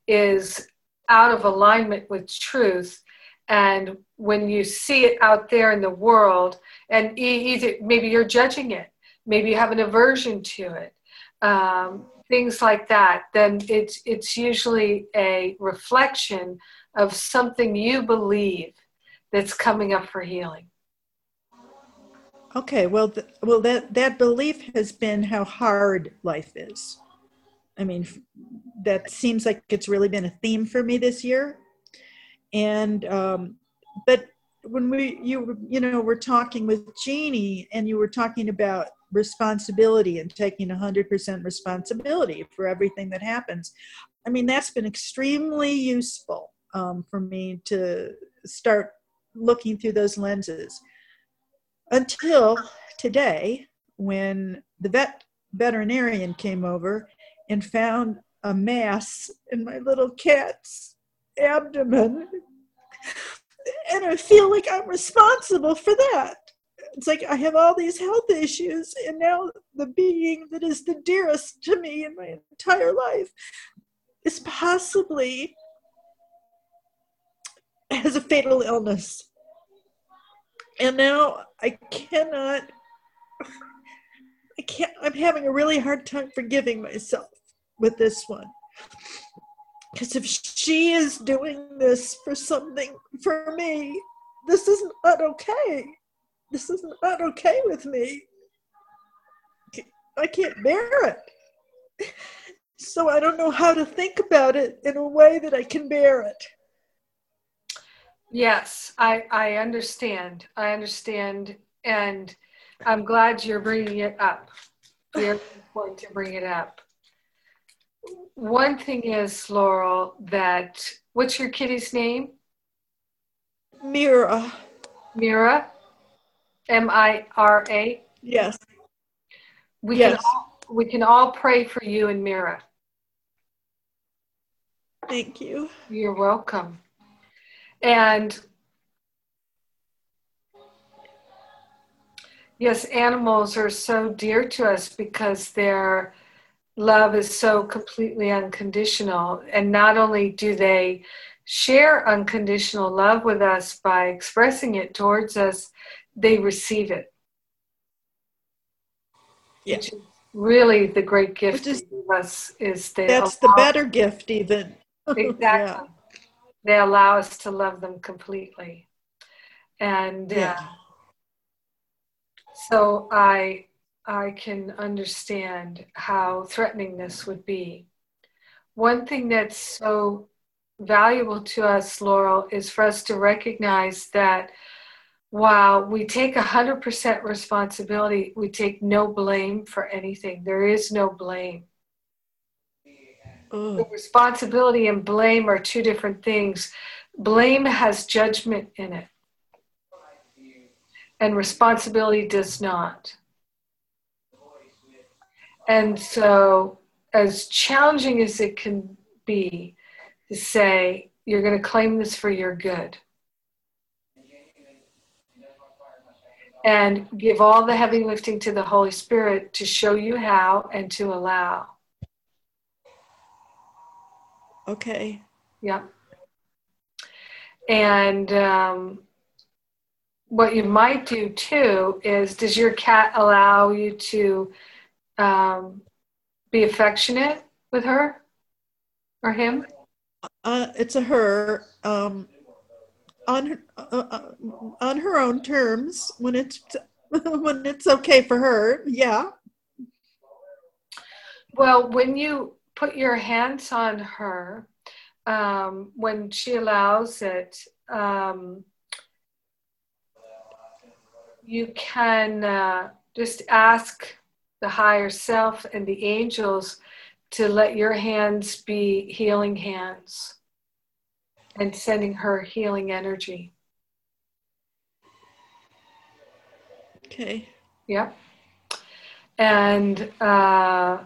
is out of alignment with truth, and when you see it out there in the world, and either maybe you're judging it, maybe you have an aversion to it, um, things like that, then it's it's usually a reflection of something you believe that's coming up for healing. Okay, well, th- well, that that belief has been how hard life is. I mean, that seems like it's really been a theme for me this year. And um, but when we you you know were talking with Jeannie and you were talking about responsibility and taking 100% responsibility for everything that happens. I mean, that's been extremely useful um, for me to start looking through those lenses. Until today when the vet veterinarian came over and found a mass in my little cat's abdomen and i feel like i'm responsible for that. It's like i have all these health issues and now the being that is the dearest to me in my entire life is possibly *laughs* has a fatal illness and now I cannot. I can't. I'm having a really hard time forgiving myself with this one. Because if she is doing this for something for me, this is not okay. This is not okay with me. I can't bear it. So I don't know how to think about it in a way that I can bear it. Yes, I, I understand. I understand. And I'm glad you're bringing it up. Very important *laughs* to bring it up. One thing is, Laurel, that what's your kitty's name? Mira, Mira? M I R A? yes, We can Yes. all, we can all pray for you and Mira. thank you. You're welcome. And yes, animals are so dear to us because their love is so completely unconditional. And not only do they share unconditional love with us by expressing it towards us, they receive it. Yeah. Which is really the great gift is- us is they That's the better gift, even. *laughs* Exactly. They allow us to love them completely. And uh, Yeah. so I I can understand how threatening this would be. One thing that's so valuable to us, Laurel, is for us to recognize that while we take 100% responsibility, we take no blame for anything. There is no blame. Responsibility and blame are two different things. Blame has judgment in it, and responsibility does not. And so, as challenging as it can be to say, you're going to claim this for your good, and give all the heavy lifting to the Holy Spirit to show you how and to allow. Okay. Yeah. And um, what you might do too is does your cat allow you to um, be affectionate with her or him? Uh, it's a her um, on her, uh, uh, on her own terms when it's *laughs* when it's okay for her. Yeah. Well, when you put your hands on her, um, when she allows it, um, you can uh, just ask the higher self and the angels to let your hands be healing hands and sending her healing energy. Okay. Yep. And uh,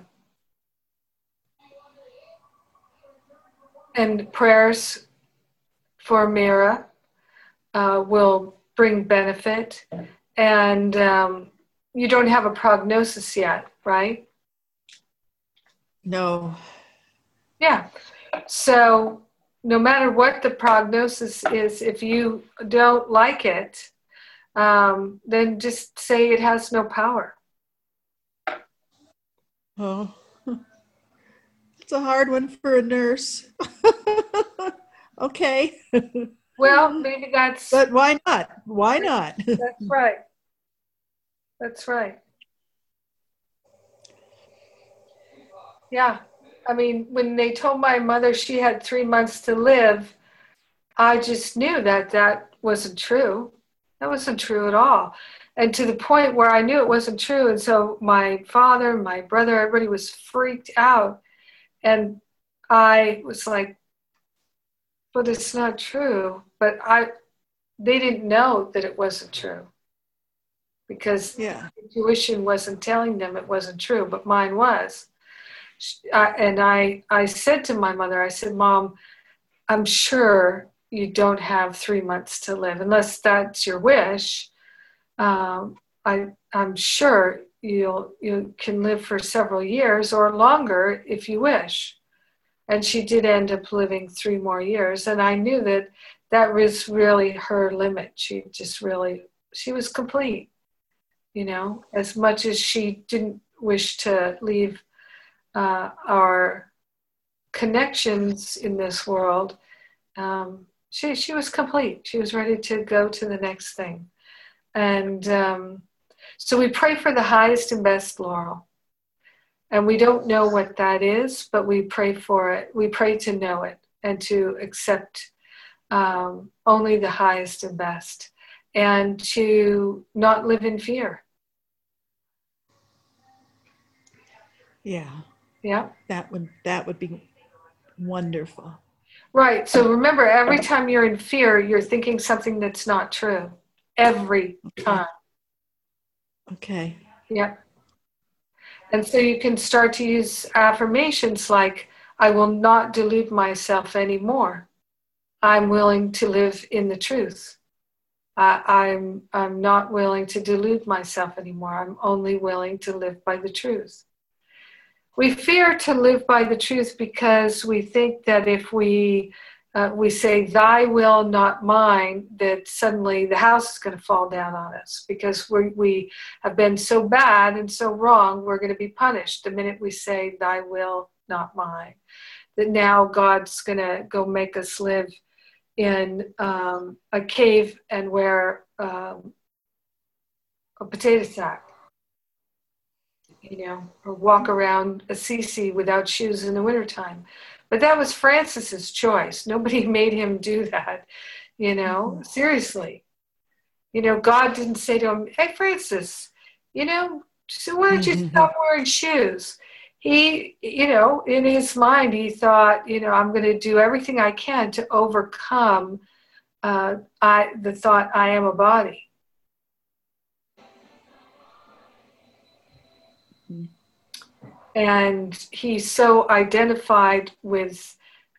and prayers for Mira uh, will bring benefit. And um, you don't have a prognosis yet, right? No. Yeah. So no matter what the prognosis is, if you don't like it, um, then just say it has no power. Oh, it's a hard one for a nurse. *laughs* okay. Well, maybe that's But why not? Why not? that's right. *laughs* That's right. Yeah. I mean, when they told my mother she had three months to live, I just knew that that wasn't true. That wasn't true at all. And to the point where I knew it wasn't true. And so my father, my brother, everybody was freaked out. And I was like, but it's not true. But I, they didn't know that it wasn't true because yeah. intuition wasn't telling them it wasn't true, but mine was. Uh, and I, I said to my mother, I said, Mom, I'm sure you don't have three months to live, unless that's your wish. Um, I, I'm sure you'll you can live for several years or longer if you wish. And she did end up living three more years, and I knew that that was really her limit. She just really she was complete, you know. As much as she didn't wish to leave uh, our connections in this world, um, she she was complete. She was ready to go to the next thing, and um, so we pray for the highest and best, Laurel. And we don't know what that is, but we pray for it. We pray to know it and to accept um, only the highest and best, and to not live in fear. Yeah. Yeah. That would that would be wonderful. Right. So remember, every time you're in fear, you're thinking something that's not true. Every time. Okay. Yep. And so you can start to use affirmations like, I will not delude myself anymore. I'm willing to live in the truth. I'm, I'm not willing to delude myself anymore. I'm only willing to live by the truth. We fear to live by the truth because we think that if we uh, we say thy will not mine that suddenly the house is going to fall down on us because we, we have been so bad and so wrong we're going to be punished. The minute we say thy will not mine that now god's going to go make us live in um, a cave and wear um, a potato sack you know or walk around Assisi without shoes in the wintertime but that was Francis's choice. Nobody *laughs* made him do that, you know, mm-hmm. seriously. You know, God didn't say to him, Hey, Francis, you know, so why don't you mm-hmm. stop wearing shoes? He, you know, in his mind, he thought, you know, I'm going to do everything I can to overcome uh, I, the thought, I am a body. And he so identified with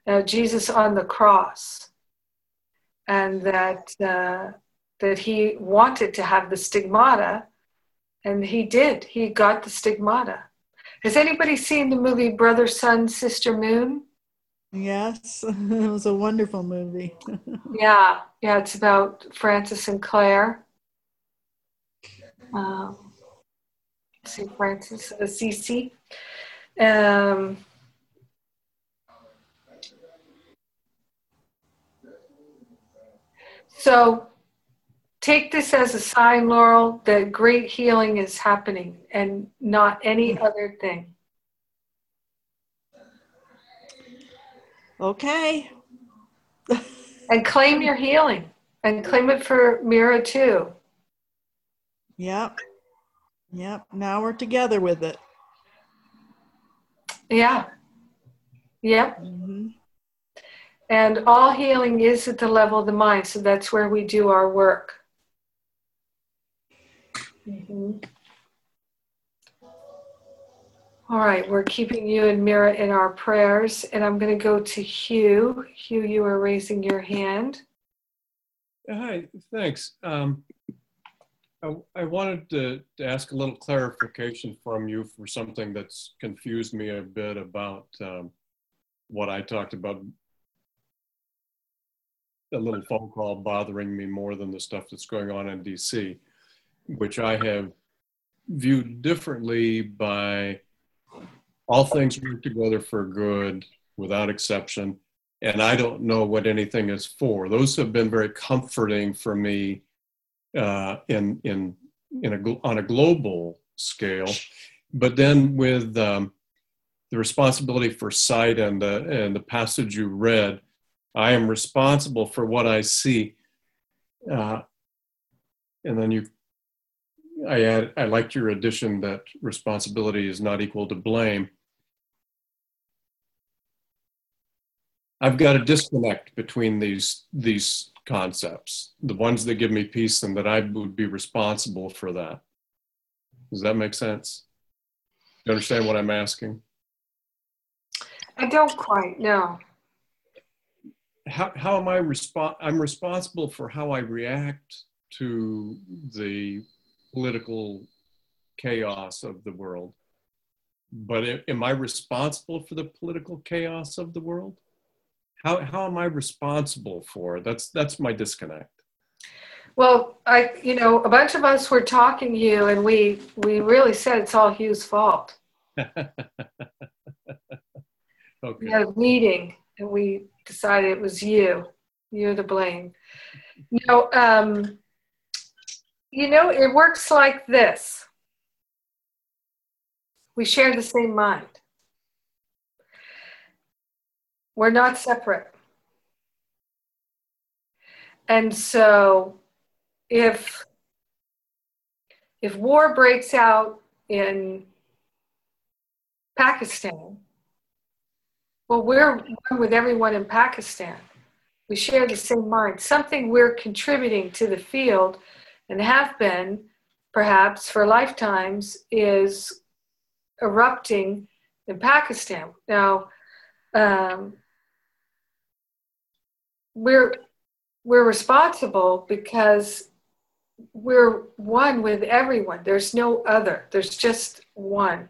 uh, Jesus on the cross, and that uh, that he wanted to have the stigmata, and he did. He got the stigmata. Has anybody seen the movie Brother Sun, Sister Moon? Yes, *laughs* it was a wonderful movie. *laughs* yeah, yeah, it's about Francis and Clare. Um, St. Francis of Assisi. Um, so take this as a sign, Laurel, that great healing is happening and not any other thing. Okay. *laughs* and claim your healing and claim it for Mira too. Yep. Yep. Now we're together with it. Yeah. Yep. hmm And all healing is at the level of the mind, so that's where we do our work. Mhm. All right, we're keeping you and Mira in our prayers, and I'm going to go to Hugh. Hugh, you are raising your hand. Hi, thanks. Um, I, I wanted to, to ask a little clarification from you for something that's confused me a bit about um, what I talked about. A little phone call bothering me more than the stuff that's going on in DC, which I have viewed differently by all things work together for good without exception and I don't know what anything is for. Those have been very comforting for me uh, in in in a on a global scale. But then with um, the responsibility for sight and the and the passage you read, I am responsible for what I see. Uh, and then you, I add, I liked your addition that responsibility is not equal to blame. I've got a disconnect between these these concepts, the ones that give me peace and that I would be responsible for that. Does that make sense? You understand what I'm asking? I don't quite know. How, how am I respon I'm responsible for how I react to the political chaos of the world. But am I responsible for the political chaos of the world? How, how am I responsible for? That's, that's my disconnect. Well, I, you know, a bunch of us were talking to you, and we we really said it's all Hugh's fault. *laughs* okay. We had a meeting, and we decided it was you. You're to blame. No, um, you know, it works like this. We share the same mind. We're not separate. And so if if war breaks out in Pakistan, well, we're one with everyone in Pakistan. We share the same mind. Something we're contributing to the field and have been, perhaps for lifetimes, is erupting in Pakistan. Now, um, we're we're responsible because we're one with everyone. There's no other. There's just one.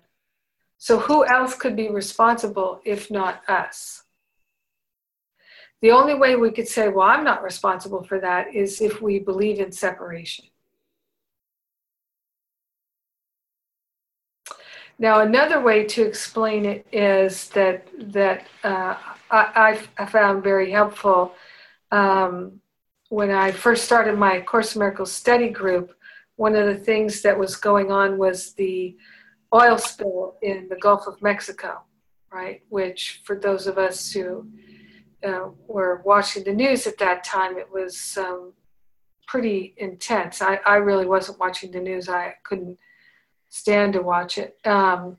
So who else could be responsible if not us? The only way we could say, well, I'm not responsible for that is if we believe in separation. Now, another way to explain it is that that uh, I, I found very helpful um, when I first started my Course in Miracles study group, one of the things that was going on was the oil spill in the Gulf of Mexico, right? Which, for those of us who uh, were watching the news at that time, it was um, pretty intense. I, I really wasn't watching the news, I couldn't stand to watch it. Um,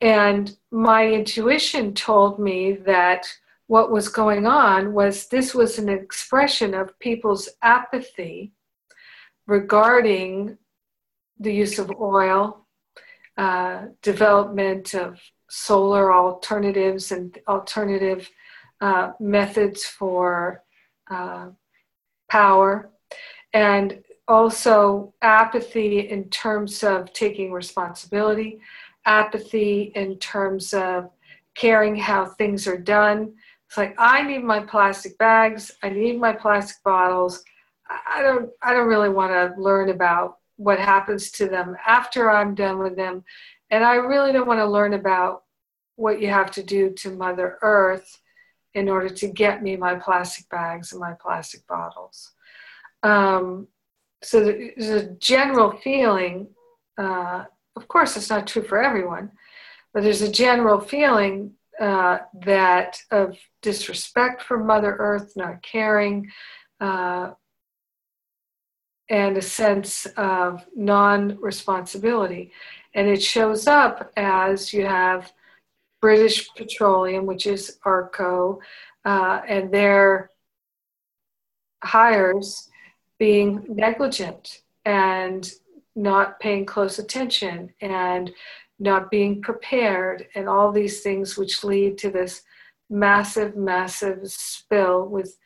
and my intuition told me that what was going on was this was an expression of people's apathy regarding the use of oil, uh, development of solar alternatives and alternative uh, methods for uh, power, and also apathy in terms of taking responsibility, apathy in terms of caring how things are done, it's like I need my plastic bags, I need my plastic bottles. I don't I don't really want to learn about what happens to them after I'm done with them. And I really don't want to learn about what you have to do to Mother Earth in order to get me my plastic bags and my plastic bottles. Um, so there's a general feeling, uh, of course, it's not true for everyone, but there's a general feeling uh, that of disrespect for Mother Earth, not caring, uh, and a sense of non responsibility. And it shows up as you have British Petroleum, which is ARCO, uh, and their hires being negligent and not paying close attention and not being prepared, and all these things which lead to this massive, massive spill with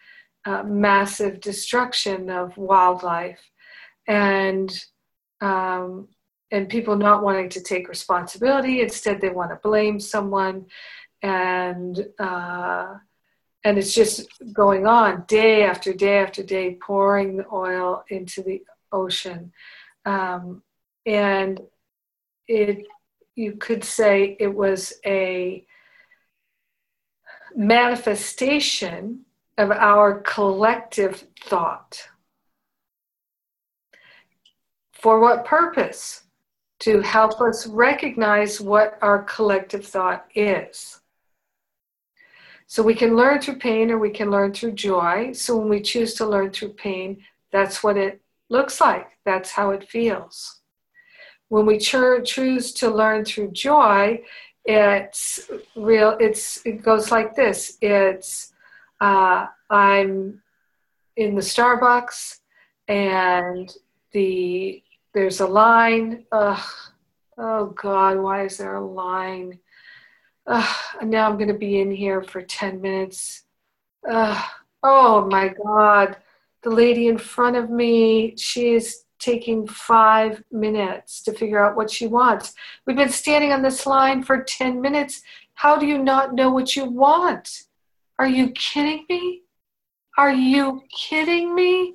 uh, massive destruction of wildlife and um, and people not wanting to take responsibility. Instead they want to blame someone and uh, and it's just going on day after day after day pouring the oil into the ocean. Um, and it you could say it was a manifestation of our collective thought. For what purpose? To help us recognize what our collective thought is. So we can learn through pain or we can learn through joy. So when we choose to learn through pain, that's what it looks like, that's how it feels. When we choose to learn through joy, it's real it's it goes like this. It's uh, i'm in the starbucks and the there's a line. Ugh, oh god why is there a line? Ugh, now i'm going to be in here for 10 minutes. Ugh, oh my god. The lady in front of me she's taking five minutes to figure out what she wants. We've been standing on this line for 10 minutes. How do you not know what you want? Are you kidding me? Are you kidding me?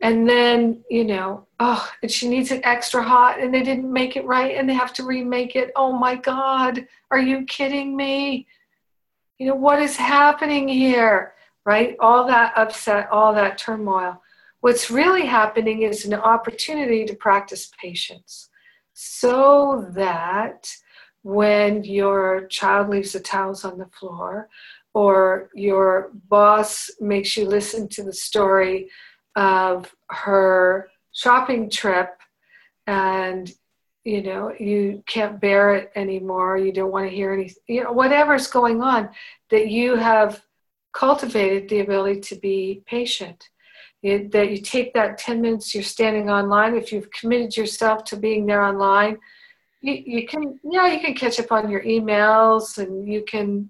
And then, you know, oh, and she needs it extra hot and they didn't make it right and they have to remake it. Oh my God, are you kidding me? You know, what is happening here? Right? All that upset, all that turmoil. What's really happening is an opportunity to practice patience so that when your child leaves the towels on the floor or your boss makes you listen to the story of her shopping trip and you know you can't bear it anymore you don't want to hear anything you know whatever's going on that you have cultivated the ability to be patient that you take that 10 minutes you're standing online if you've committed yourself to being there online you, you can yeah you can catch up on your emails and you can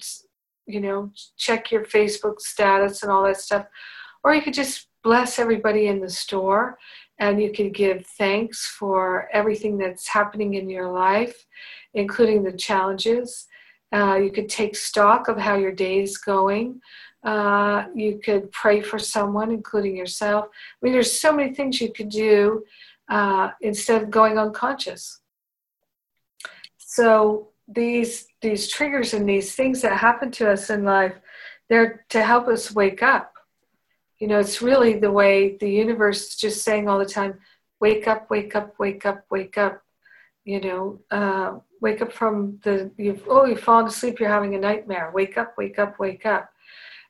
you know check your facebook status and all that stuff. Or you could just bless everybody in the store and you could give thanks for everything that's happening in your life including the challenges. Uh, you could take stock of how your day is going uh, you could pray for someone, including yourself. I mean, there's so many things you could do uh, instead of going unconscious. So these these triggers and these things that happen to us in life, they're to help us wake up. You know, it's really the way the universe is just saying all the time, "Wake up, wake up, wake up, wake up." You know, uh, wake up from the you've oh you've fallen asleep, you're having a nightmare. Wake up, wake up, wake up.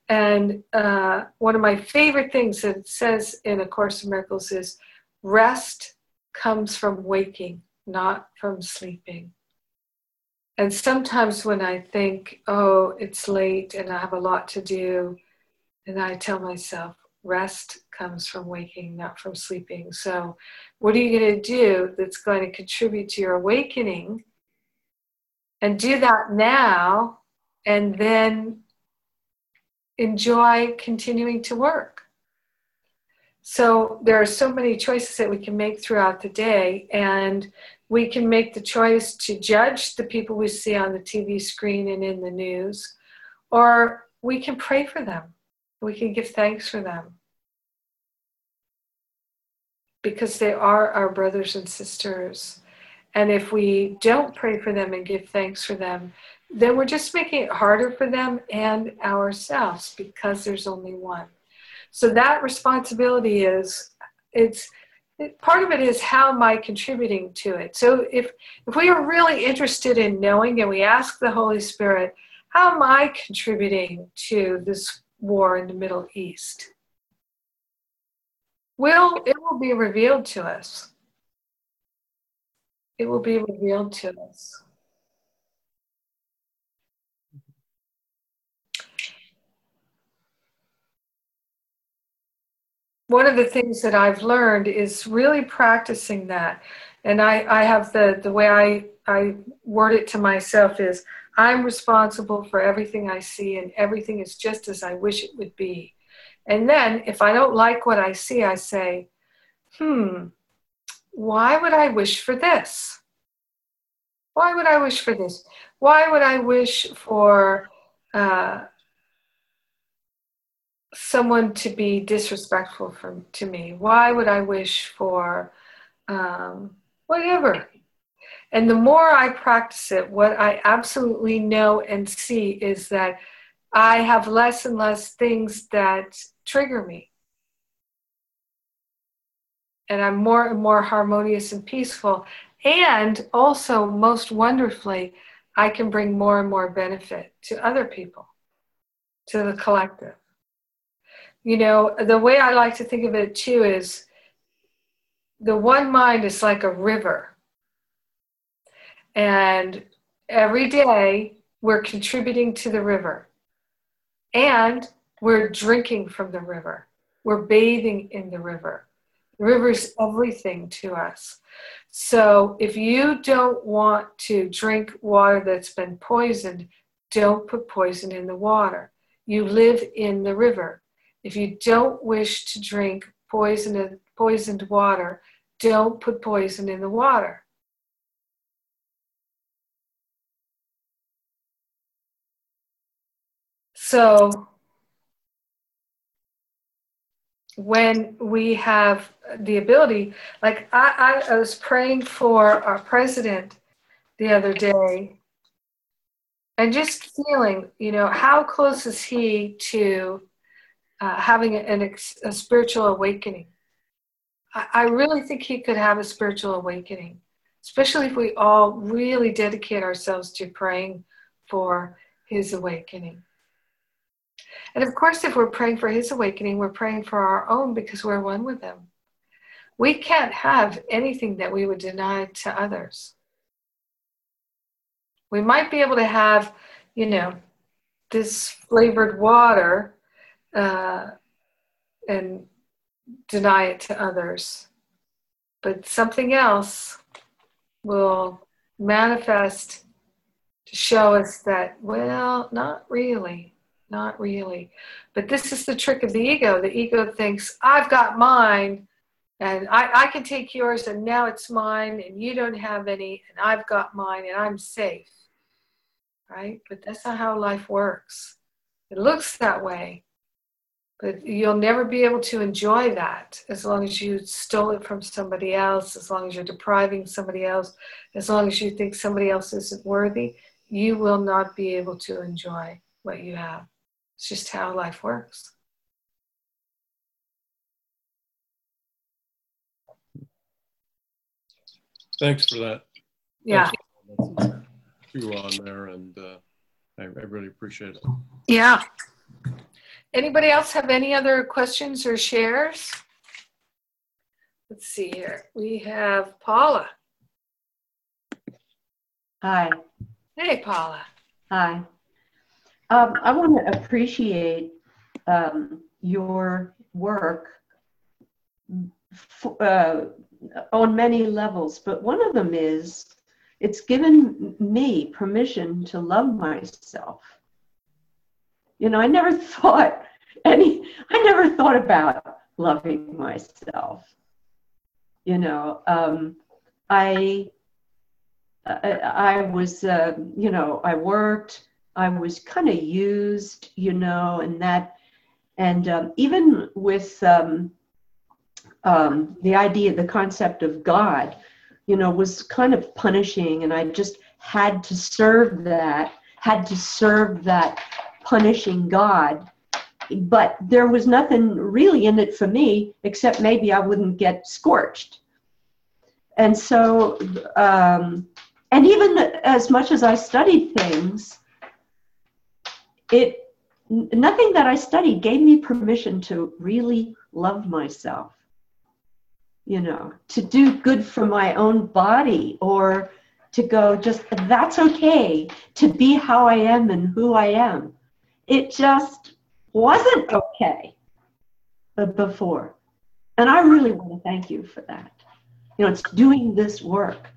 And uh, one of my favorite things that it says in A Course in Miracles is rest comes from waking, not from sleeping. And sometimes when I think, oh, it's late and I have a lot to do, and I tell myself, rest comes from waking, not from sleeping. So, what are you going to do that's going to contribute to your awakening? And do that now, and then enjoy continuing to work. So there are so many choices that we can make throughout the day, and we can make the choice to judge the people we see on the TV screen and in the news, or we can pray for them. We can give thanks for them because they are our brothers and sisters. And if we don't pray for them and give thanks for them, then we're just making it harder for them and ourselves because there's only one. So that responsibility is it's part of it is how am I contributing to it. So if if we are really interested in knowing and we ask the Holy Spirit, how am I contributing to this war in the Middle East? will it will be revealed to us. It will be revealed to us. One of the things that I've learned is really practicing that. And I, I have the, the way I, I word it to myself is I'm responsible for everything I see, and everything is just as I wish it would be. And then if I don't like what I see, I say, hmm, why would I wish for this? Why would I wish for this? Why would I wish for uh, someone to be disrespectful from, to me? Why would I wish for um, whatever? And the more I practice it, what I absolutely know and see is that I have less and less things that trigger me. And I'm more and more harmonious and peaceful. And also, most wonderfully, I can bring more and more benefit to other people, to the collective. You know, the way I like to think of it too is the one mind is like a river. And every day we're contributing to the river. And we're drinking from the river. We're bathing in the river. The river is everything to us. So if you don't want to drink water that's been poisoned, don't put poison in the water. You live in the river. If you don't wish to drink poisoned, poisoned water, don't put poison in the water. So when we have the ability, like I, I, was praying for our president the other day and just feeling, you know, how close is he to uh, having an, a spiritual awakening? I, I really think he could have a spiritual awakening, especially if we all really dedicate ourselves to praying for his awakening. And of course, if we're praying for his awakening, we're praying for our own because we're one with him. We can't have anything that we would deny to others. We might be able to have, you know, this flavored water uh, and deny it to others. But something else will manifest to show us that, well, not really. Not really. But this is the trick of the ego. The ego thinks, I've got mine, and I, I can take yours, and now it's mine, and you don't have any, and I've got mine, and I'm safe. Right? But that's not how life works. It looks that way, but you'll never be able to enjoy that as long as you stole it from somebody else, as long as you're depriving somebody else, as long as you think somebody else isn't worthy, you will not be able to enjoy what you have. It's just how life works. Thanks for that. Yeah. Chew on there, and uh, I, I really appreciate it. Yeah. Anybody else have any other questions or shares? Let's see here. We have Paula. Hi. Hey, Paula. Hi. Um, I want to appreciate um, your work f- uh, on many levels, but one of them is it's given me permission to love myself. You know, I never *laughs* thought any, I never thought about loving myself. You know, um, I, I, I was, uh, you know, I worked, I was kind of used, you know, and that, and um, even with um, um, the idea, the concept of God, you know, was kind of punishing, and I just had to serve that, had to serve that punishing God. But there was nothing really in it for me except maybe I wouldn't get scorched. And so, um, and even as much as I studied things, it nothing that I studied gave me permission to really love myself. you know, to do good for my own body or to go just, that's okay to be how I am and who I am. It just wasn't okay before. And I really want to thank you for that. You know, it's doing this work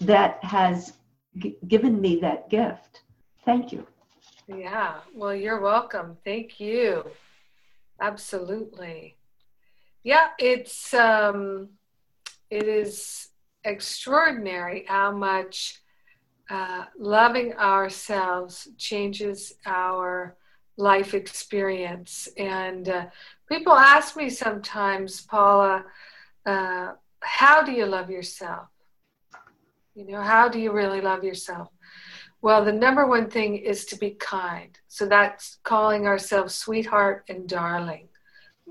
that has g- given me that gift. Thank you. Yeah, well, you're welcome. Thank you. Absolutely. Yeah, it's um, it is extraordinary how much uh, loving ourselves changes our life experience. And uh, people ask me sometimes, Paula, uh, how do you love yourself? You know, how do you really love yourself? Well, the number one thing is to be kind. So that's calling ourselves sweetheart and darling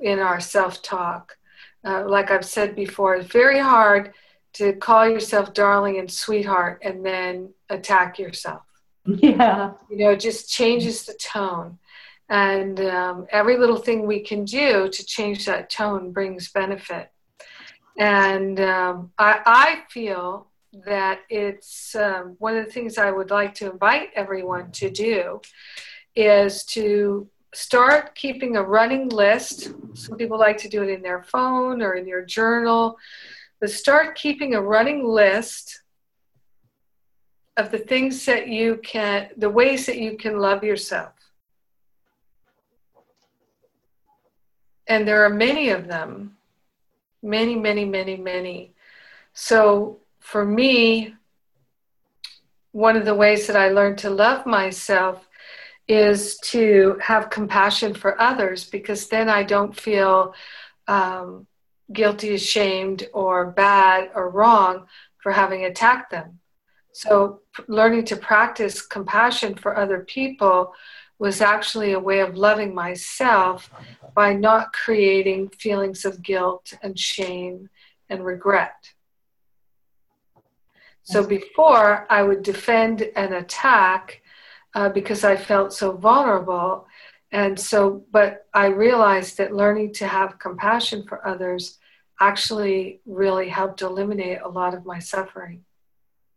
in our self talk. Uh, like I've said before, it's very hard to call yourself darling and sweetheart and then attack yourself. Yeah. You know, it just changes the tone. And um, every little thing we can do to change that tone brings benefit. And um, I, I feel that it's um, one of the things I would like to invite everyone to do is to start keeping a running list. Some people like to do it in their phone or in your journal, but start keeping a running list of the things that you can, the ways that you can love yourself. And there are many of them, many, many, many, many. So for me, one of the ways that I learned to love myself is to have compassion for others because then I don't feel um, guilty, ashamed, or bad or wrong for having attacked them. So, learning to practice compassion for other people was actually a way of loving myself by not creating feelings of guilt and shame and regret. So before I would defend and attack uh, because I felt so vulnerable. And so, but I realized that learning to have compassion for others actually really helped eliminate a lot of my suffering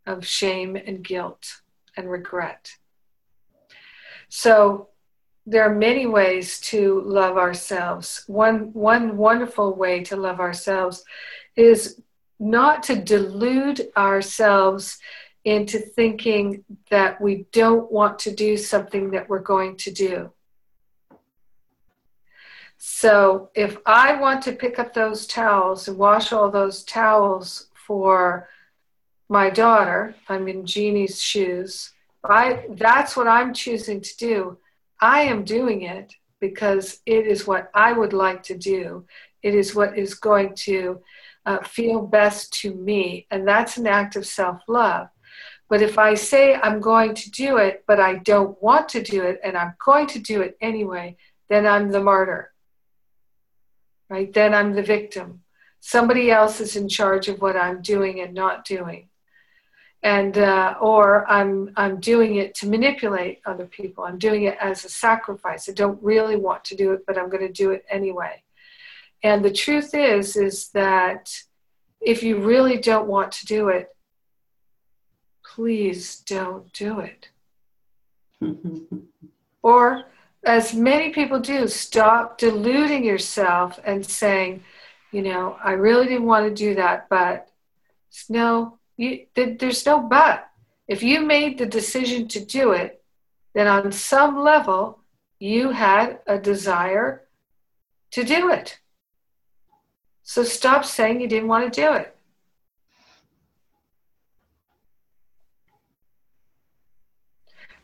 of shame and guilt and regret. So there are many ways to love ourselves. One, one wonderful way to love ourselves is not to delude ourselves into thinking that we don't want to do something that we're going to do. So if I want to pick up those towels and wash all those towels for my daughter, I'm in Jeannie's shoes, I, that's what I'm choosing to do. I am doing it because it is what I would like to do. It is what is going to uh, feel best to me. And that's an act of self love. But if I say I'm going to do it, but I don't want to do it, and I'm going to do it anyway, then I'm the martyr. Right? Then I'm the victim. Somebody else is in charge of what I'm doing and not doing. And uh, or I'm I'm doing it to manipulate other people. I'm doing it as a sacrifice. I don't really want to do it, but I'm going to do it anyway. And the truth is, is that if you really don't want to do it, please don't do it. *laughs* or, as many people do, stop deluding yourself and saying, you know, I really didn't want to do that, but no, you, there's no but. If you made the decision to do it, then on some level, you had a desire to do it. So stop saying you didn't want to do it.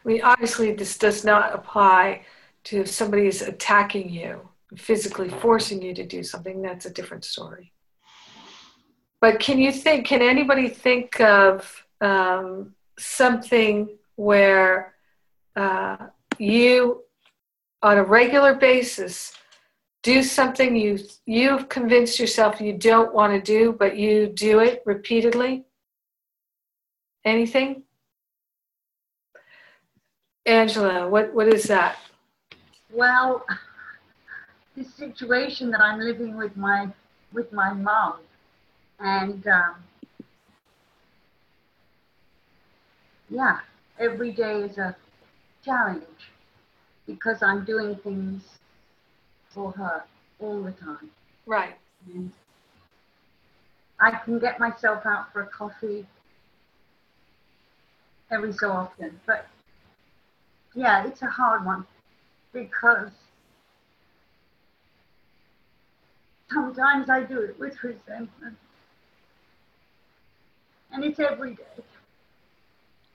I mean, obviously, this does not apply to if somebody is attacking you, physically forcing you to do something. That's a different story. But can you think, can anybody think of um, something where uh, you, on a regular basis, do something you you've convinced yourself you don't want to do but you do it repeatedly anything angela what what is that well this situation that i'm living with my with my mom And um, yeah, every day is a challenge because I'm doing things for her all the time. Right. And I can get myself out for a coffee every so often, but yeah, it's a hard one because sometimes I do it with resentment. And it's every day.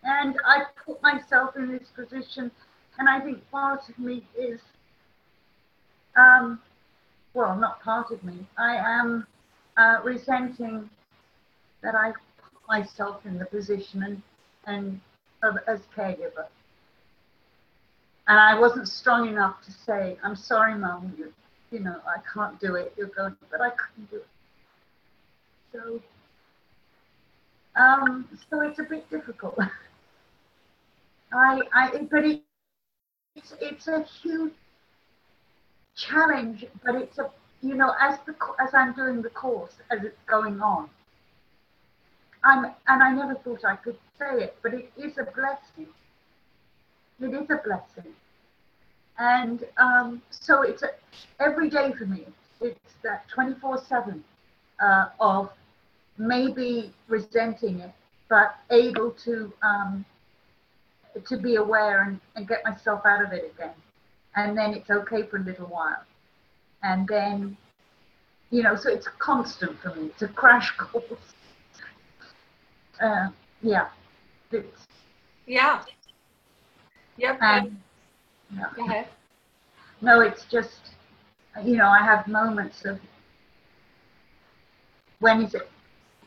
And I put myself in this position, and I think part of me is, um, well, not part of me, I am uh, resenting that I put myself in the position and, and of, as caregiver. And I wasn't strong enough to say, I'm sorry, Mum, you, you know, I can't do it. You're going, but I couldn't do it. So, um, so it's a bit difficult. *laughs* I, I, but it, it's, it's a huge challenge, but it's a, you know, as the, as I'm doing the course, as it's going on, I'm, and I never thought I could say it, but it is a blessing. It is a blessing. And um, so it's a, every day for me, it's that 24 7 uh, of maybe resenting it, but able to um, to be aware and, and get myself out of it again. And then it's okay for a little while. And then, you know, so it's constant for me. It's a crash *laughs* course. Uh, yeah. It's, Yeah. Yep. Um, and. Go ahead. No, it's just, you know, I have moments of when is it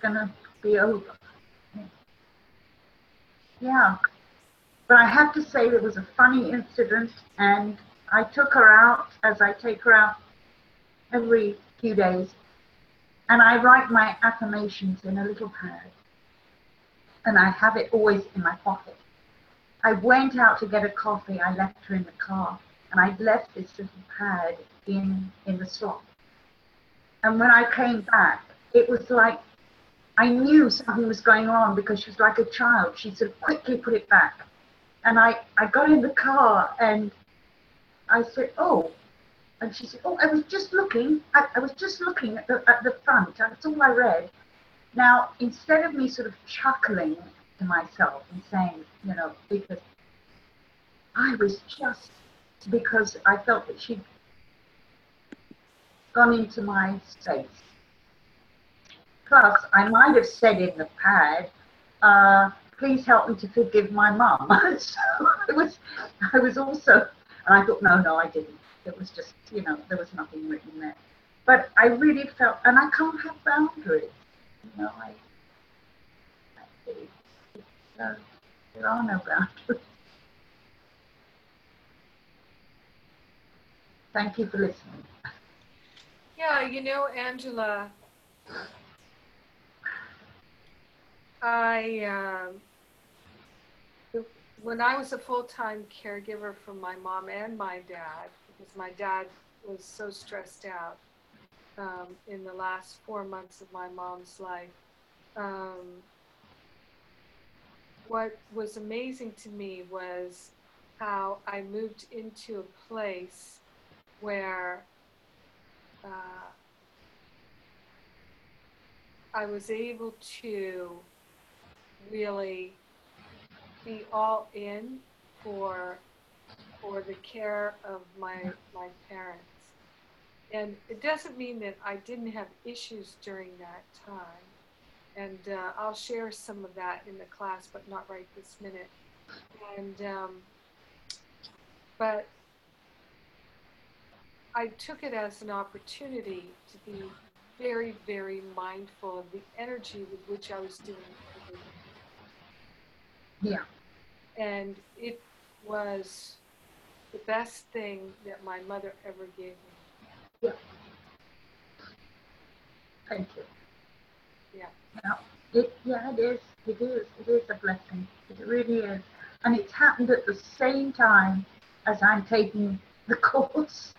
gonna be over? Yeah. But I have to say there was a funny incident and I took her out as I take her out every few days and I write my affirmations in a little pad and I have it always in my pocket. I went out to get a coffee, I left her in the car and I'd left this little pad in, in the slot. And when I came back, it was like I knew something was going on because she was like a child. She sort of quickly put it back. And I, I got in the car and I said, Oh. And she said, Oh, I was just looking. I, I was just looking at the, at the front. That's all I read. Now, instead of me sort of chuckling to myself and saying, you know, because I was just because I felt that she'd gone into my space. Plus, I might have said in the pad, uh, please help me to forgive my mum. *laughs* so I was, I was also, and I thought, no, no, I didn't. It was just, you know, there was nothing written there. But I really felt, and I can't have boundaries. You know, I, I there are no boundaries. Thank you for listening. Yeah, you know, Angela, I um, when I was a full-time caregiver for my mom and my dad, because my dad was so stressed out um, in the last four months of my mom's life. Um, what was amazing to me was how I moved into a place where uh, I was able to really be all in for for the care of my my parents. And it doesn't mean that I didn't have issues during that time. And uh, I'll share some of that in the class, but not right this minute. And um, but I took it as an opportunity to be very, very mindful of the energy with which I was doing everything. Yeah. And it was the best thing that my mother ever gave me. Yeah. Thank you. Yeah. Yeah. It, yeah, it is. It is. It is a blessing. It really is. And it's happened at the same time as I'm taking the *laughs* course.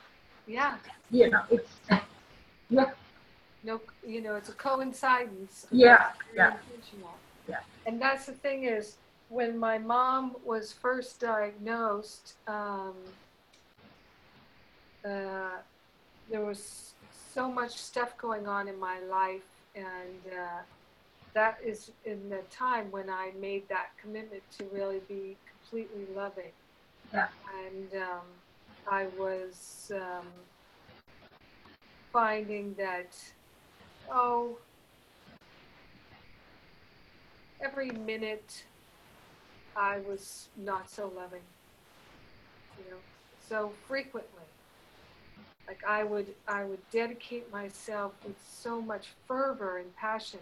Yeah. You know, it's, *laughs* yeah. no, you know, it's a coincidence. Yeah, yeah. Yeah. And that's the thing is, when my mom was first diagnosed, um, uh, there was so much stuff going on in my life, and uh, that is in the time when I made that commitment to really be completely loving. Yeah. And um, I was um, finding that, oh, every minute I was not so loving, you know, so frequently. Like I would, I would dedicate myself with so much fervor and passion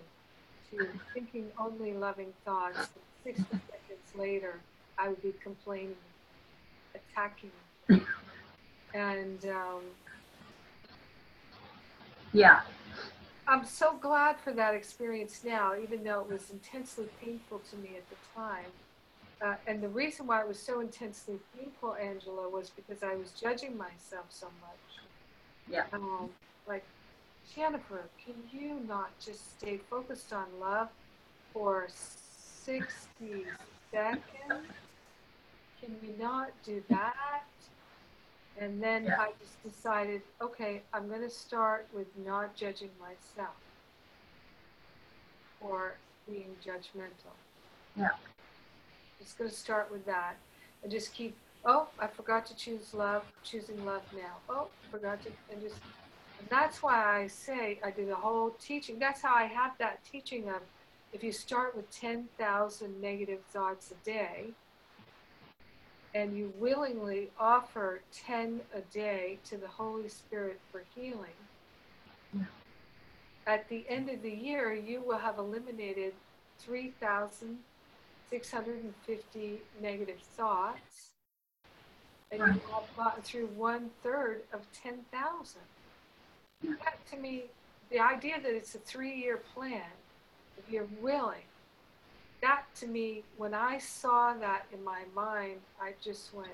to thinking only loving thoughts. And 60 seconds later, I would be complaining, attacking, and um, Yeah. I'm so glad for that experience now, even though it was intensely painful to me at the time. Uh, and the reason why it was so intensely painful, Angela, was because I was judging myself so much. Yeah. Um, like, Jennifer, can you not just stay focused on love for 60 seconds? Can we not do that? And then Yeah. I just decided, okay, I'm going to start with not judging myself or being judgmental. Yeah. Just going to start with that and just keep, oh, I forgot to choose love, choosing love now. Oh, forgot to, and just, and that's why I say I do the whole teaching. That's how I have that teaching of if you start with 10,000 negative thoughts a day, and you willingly offer 10 a day to the Holy Spirit for healing, at the end of the year, you will have eliminated 3,650 negative thoughts, and you have gotten through one third of 10,000. That to me, the idea that it's a three year plan, if you're willing, that to me, when I saw that in my mind, I just went,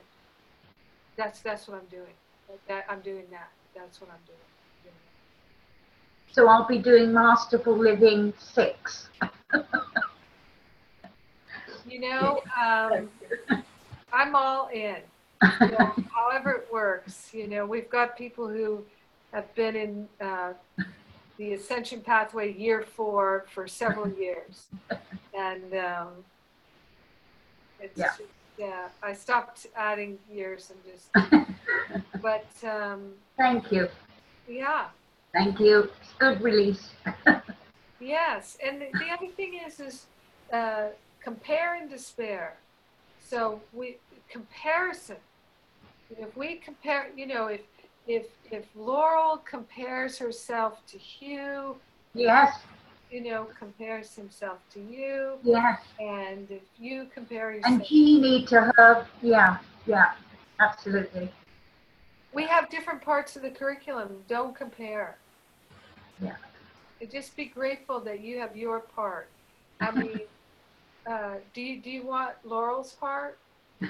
"That's that's what I'm doing. That, I'm doing that. That's what I'm doing." doing. So I'll be doing Masterful Living 6. *laughs* You know, um, I'm all in. You know, however it works, you know, we've got people who have been in uh, the ascension pathway year four for several *laughs* years, and um, it's Yeah. just, yeah. I stopped adding years and just, *laughs* but um, Thank you. yeah, Thank you. Good release. *laughs* Yes, and the, the other thing is, is uh, compare and despair. So we comparison. If we compare, you know, if if if Laurel compares herself to Hugh, Yes, you know, compares himself to you, yes. and if you compare yourself And he need to have, yeah, yeah, absolutely. we have different parts of the curriculum. Don't compare. Yeah. And just be grateful that you have your part. I mean, *laughs* uh, do you do you want Laurel's part? *laughs*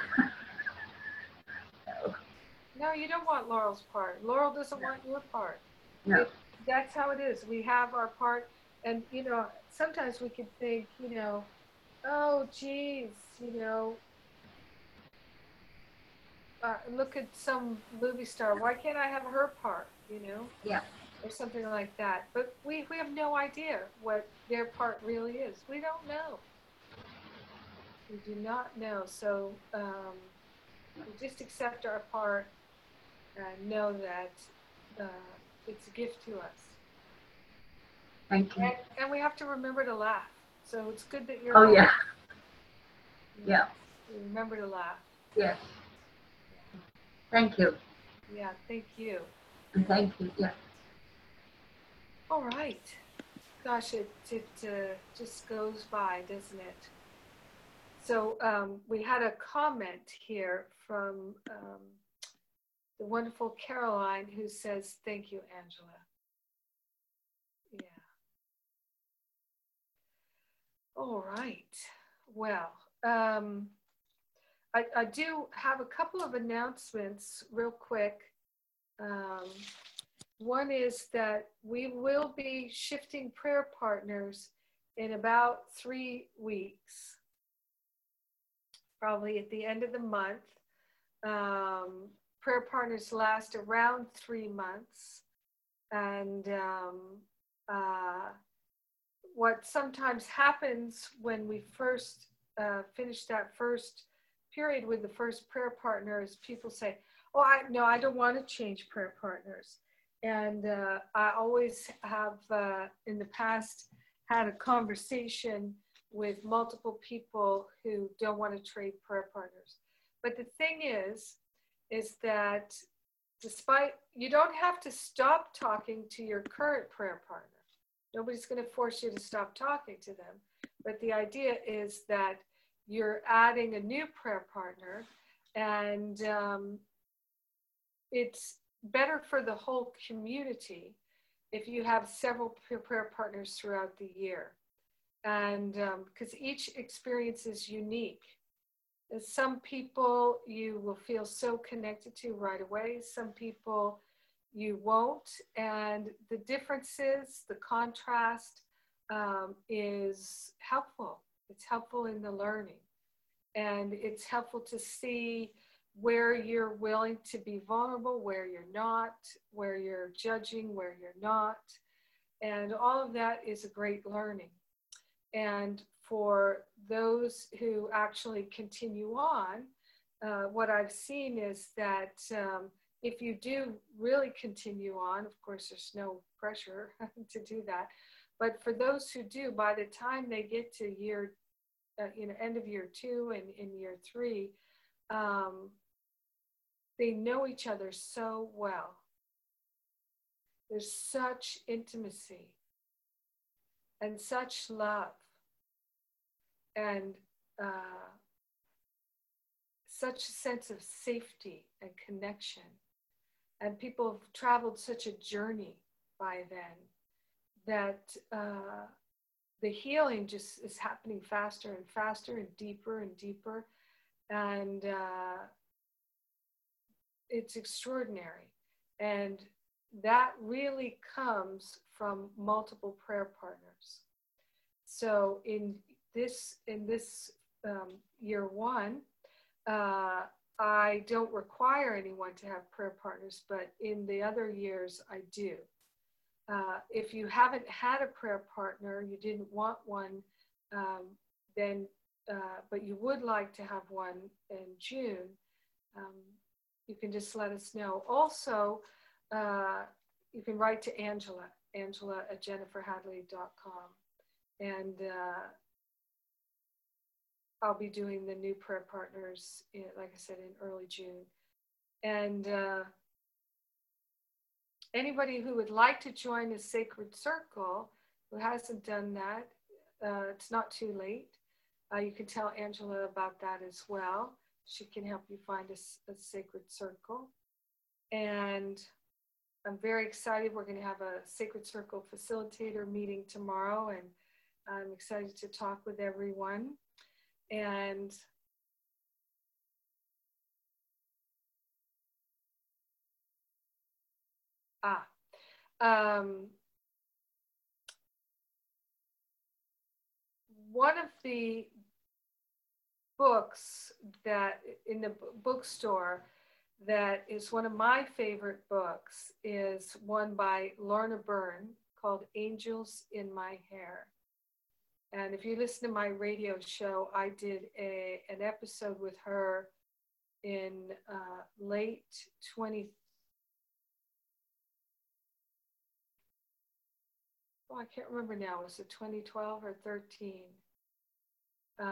No, you don't want Laurel's part. Laurel doesn't No. want your part. No. It- that's how it is. We have our part, and you know, sometimes we can think, you know, oh, geez, you know, uh, look at some movie star. Why can't I have her part? You know, Yeah. or something like that. But we we have no idea what their part really is. We don't know. We do not know. So um, we just accept our part and know that uh, it's a gift to us. Thank you. And, and we have to remember to laugh. So it's good that you're. Oh, yeah, yeah, Remember to laugh. yes. Thank you. Yeah, thank you. And thank you, yeah. All right. Gosh, it, it uh, just goes by, doesn't it? So um, we had a comment here from um, the wonderful Caroline who says, Thank you, Angela. Yeah. All right. Well, um, I, I do have a couple of announcements real quick. Um, one is that we will be shifting prayer partners in about three weeks, probably at the end of the month. Um, prayer partners last around three months. And um, uh, what sometimes happens when we first uh, finish that first period with the first prayer partner is people say, Oh, I, no, I don't want to change prayer partners. And uh, I always have uh, in the past had a conversation with multiple people who don't want to trade prayer partners. But the thing is, is that despite you don't have to stop talking to your current prayer partner. Nobody's going to force you to stop talking to them. But the idea is that you're adding a new prayer partner, and um, it's better for the whole community if you have several prayer partners throughout the year. And because um, each experience is unique. Some people you will feel so connected to right away, some people you won't. And the differences, the contrast um, is helpful. It's helpful in the learning. And it's helpful to see where you're willing to be vulnerable, where you're not, where you're judging, where you're not. And all of that is a great learning. And for those who actually continue on, uh, what I've seen is that um, if you do really continue on, of course, there's no pressure *laughs* to do that. But for those who do, by the time they get to year, uh, you know, end of year two and in year three, um, they know each other so well. There's such intimacy and such love and uh, such a sense of safety and connection. And people have traveled such a journey by then that uh, the healing just is happening faster and faster and deeper and deeper. And uh, it's extraordinary. And that really comes from multiple prayer partners. So in this in this um, year one, uh, I don't require anyone to have prayer partners, but in the other years I do. Uh, if you haven't had a prayer partner, you didn't want one, um, then uh, but you would like to have one in June, um, you can just let us know. Also, uh, you can write to Angela, Angela at jenniferhadley.com. And uh, I'll be doing the new prayer partners, in, like I said, in early June. And uh, anybody who would like to join a sacred circle who hasn't done that, uh, it's not too late. Uh, you can tell Angela about that as well. She can help you find a, a sacred circle. And I'm very excited. We're going to have a sacred circle facilitator meeting tomorrow, and I'm excited to talk with everyone. And ah, um, one of the books that in the bookstore that is one of my favorite books is one by Lorna Byrne called Angels in My Hair. And if you listen to my radio show, I did a, an episode with her in uh, late 20. Oh, I can't remember now. Was it 2012 or 13? Um,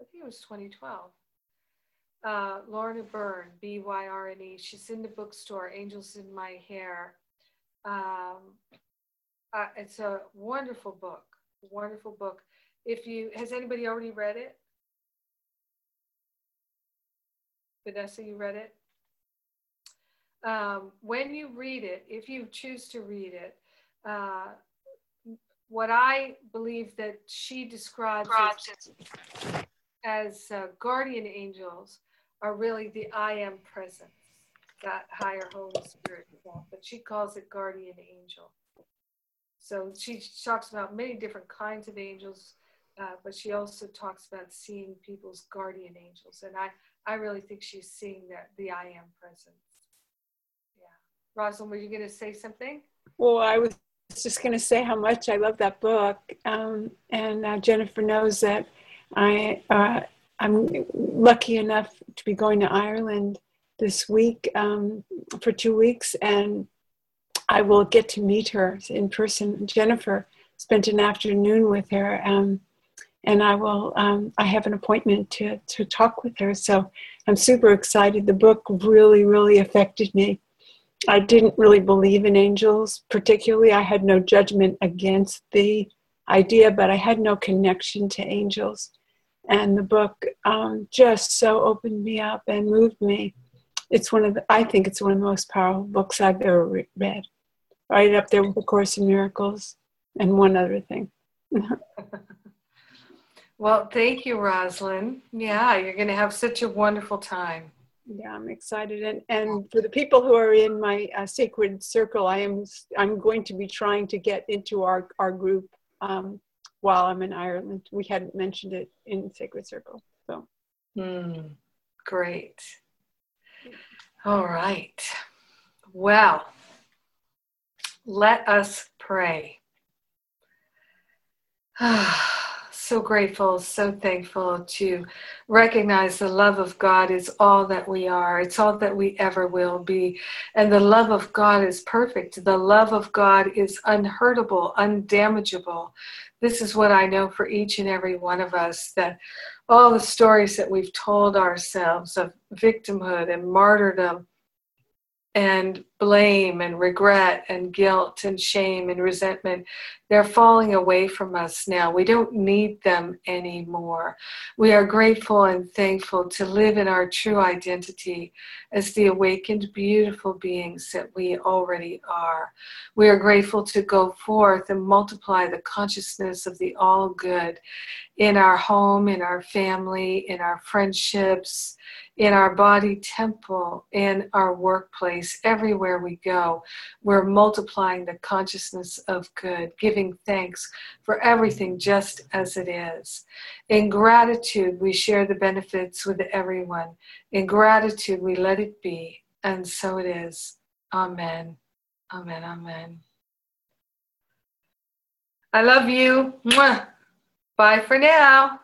I think it was 2012. Uh, Lorna Byrne, B Y R N E. She's in the bookstore, Angels in My Hair. Um, uh, it's a wonderful book, wonderful book. If you, has anybody already read it? Vanessa, you read it? Um, when you read it, if you choose to read it, uh, what I believe that she describes, as uh, guardian angels are really the I am presence, that higher Holy Spirit But she calls it guardian angel. So she talks about many different kinds of angels, uh, but she also talks about seeing people's guardian angels. And I, I really think she's seeing that the I am presence. Yeah. Rosalind, were you going to say something? Well, I was just going to say how much I love that book. Um, and uh, Jennifer knows that I, uh, I'm lucky enough to be going to Ireland this week um, for two weeks, and I will get to meet her in person. Jennifer spent an afternoon with her, um, and I will. Um, I have an appointment to to talk with her, so I'm super excited. The book really, really affected me. I didn't really believe in angels, particularly. I had no judgment against the idea, but I had no connection to angels. And the book um, just so opened me up and moved me. It's one of the, I think it's one of the most powerful books I've ever re- read. Right up there with The Course in Miracles and one other thing. *laughs* well, thank you, Rosalind. Yeah, you're going to have such a wonderful time. Yeah, I'm excited, and and for the people who are in my uh, sacred circle, I am I'm going to be trying to get into our our group um, while I'm in Ireland. We hadn't mentioned it in sacred circle, so. Mm, great. All right. Well, let us pray. *sighs* so grateful, so thankful to recognize the love of God is all that we are. It's all that we ever will be. And the love of God is perfect. The love of God is unhurtable, undamageable. This is what I know for each and every one of us that all the stories that we've told ourselves of victimhood and martyrdom and blame and regret and guilt and shame and resentment, they're falling away from us now. We don't need them anymore. We are grateful and thankful to live in our true identity as the awakened, beautiful beings that we already are. We are grateful to go forth and multiply the consciousness of the all good in our home, in our family, in our friendships, in our body temple, in our workplace, we go. We're multiplying the consciousness of good, giving thanks for everything just as it is. In gratitude, we share the benefits with everyone. In gratitude, we let it be. And so it is. Amen. Amen. Amen. I love you. Mwah. Bye for now.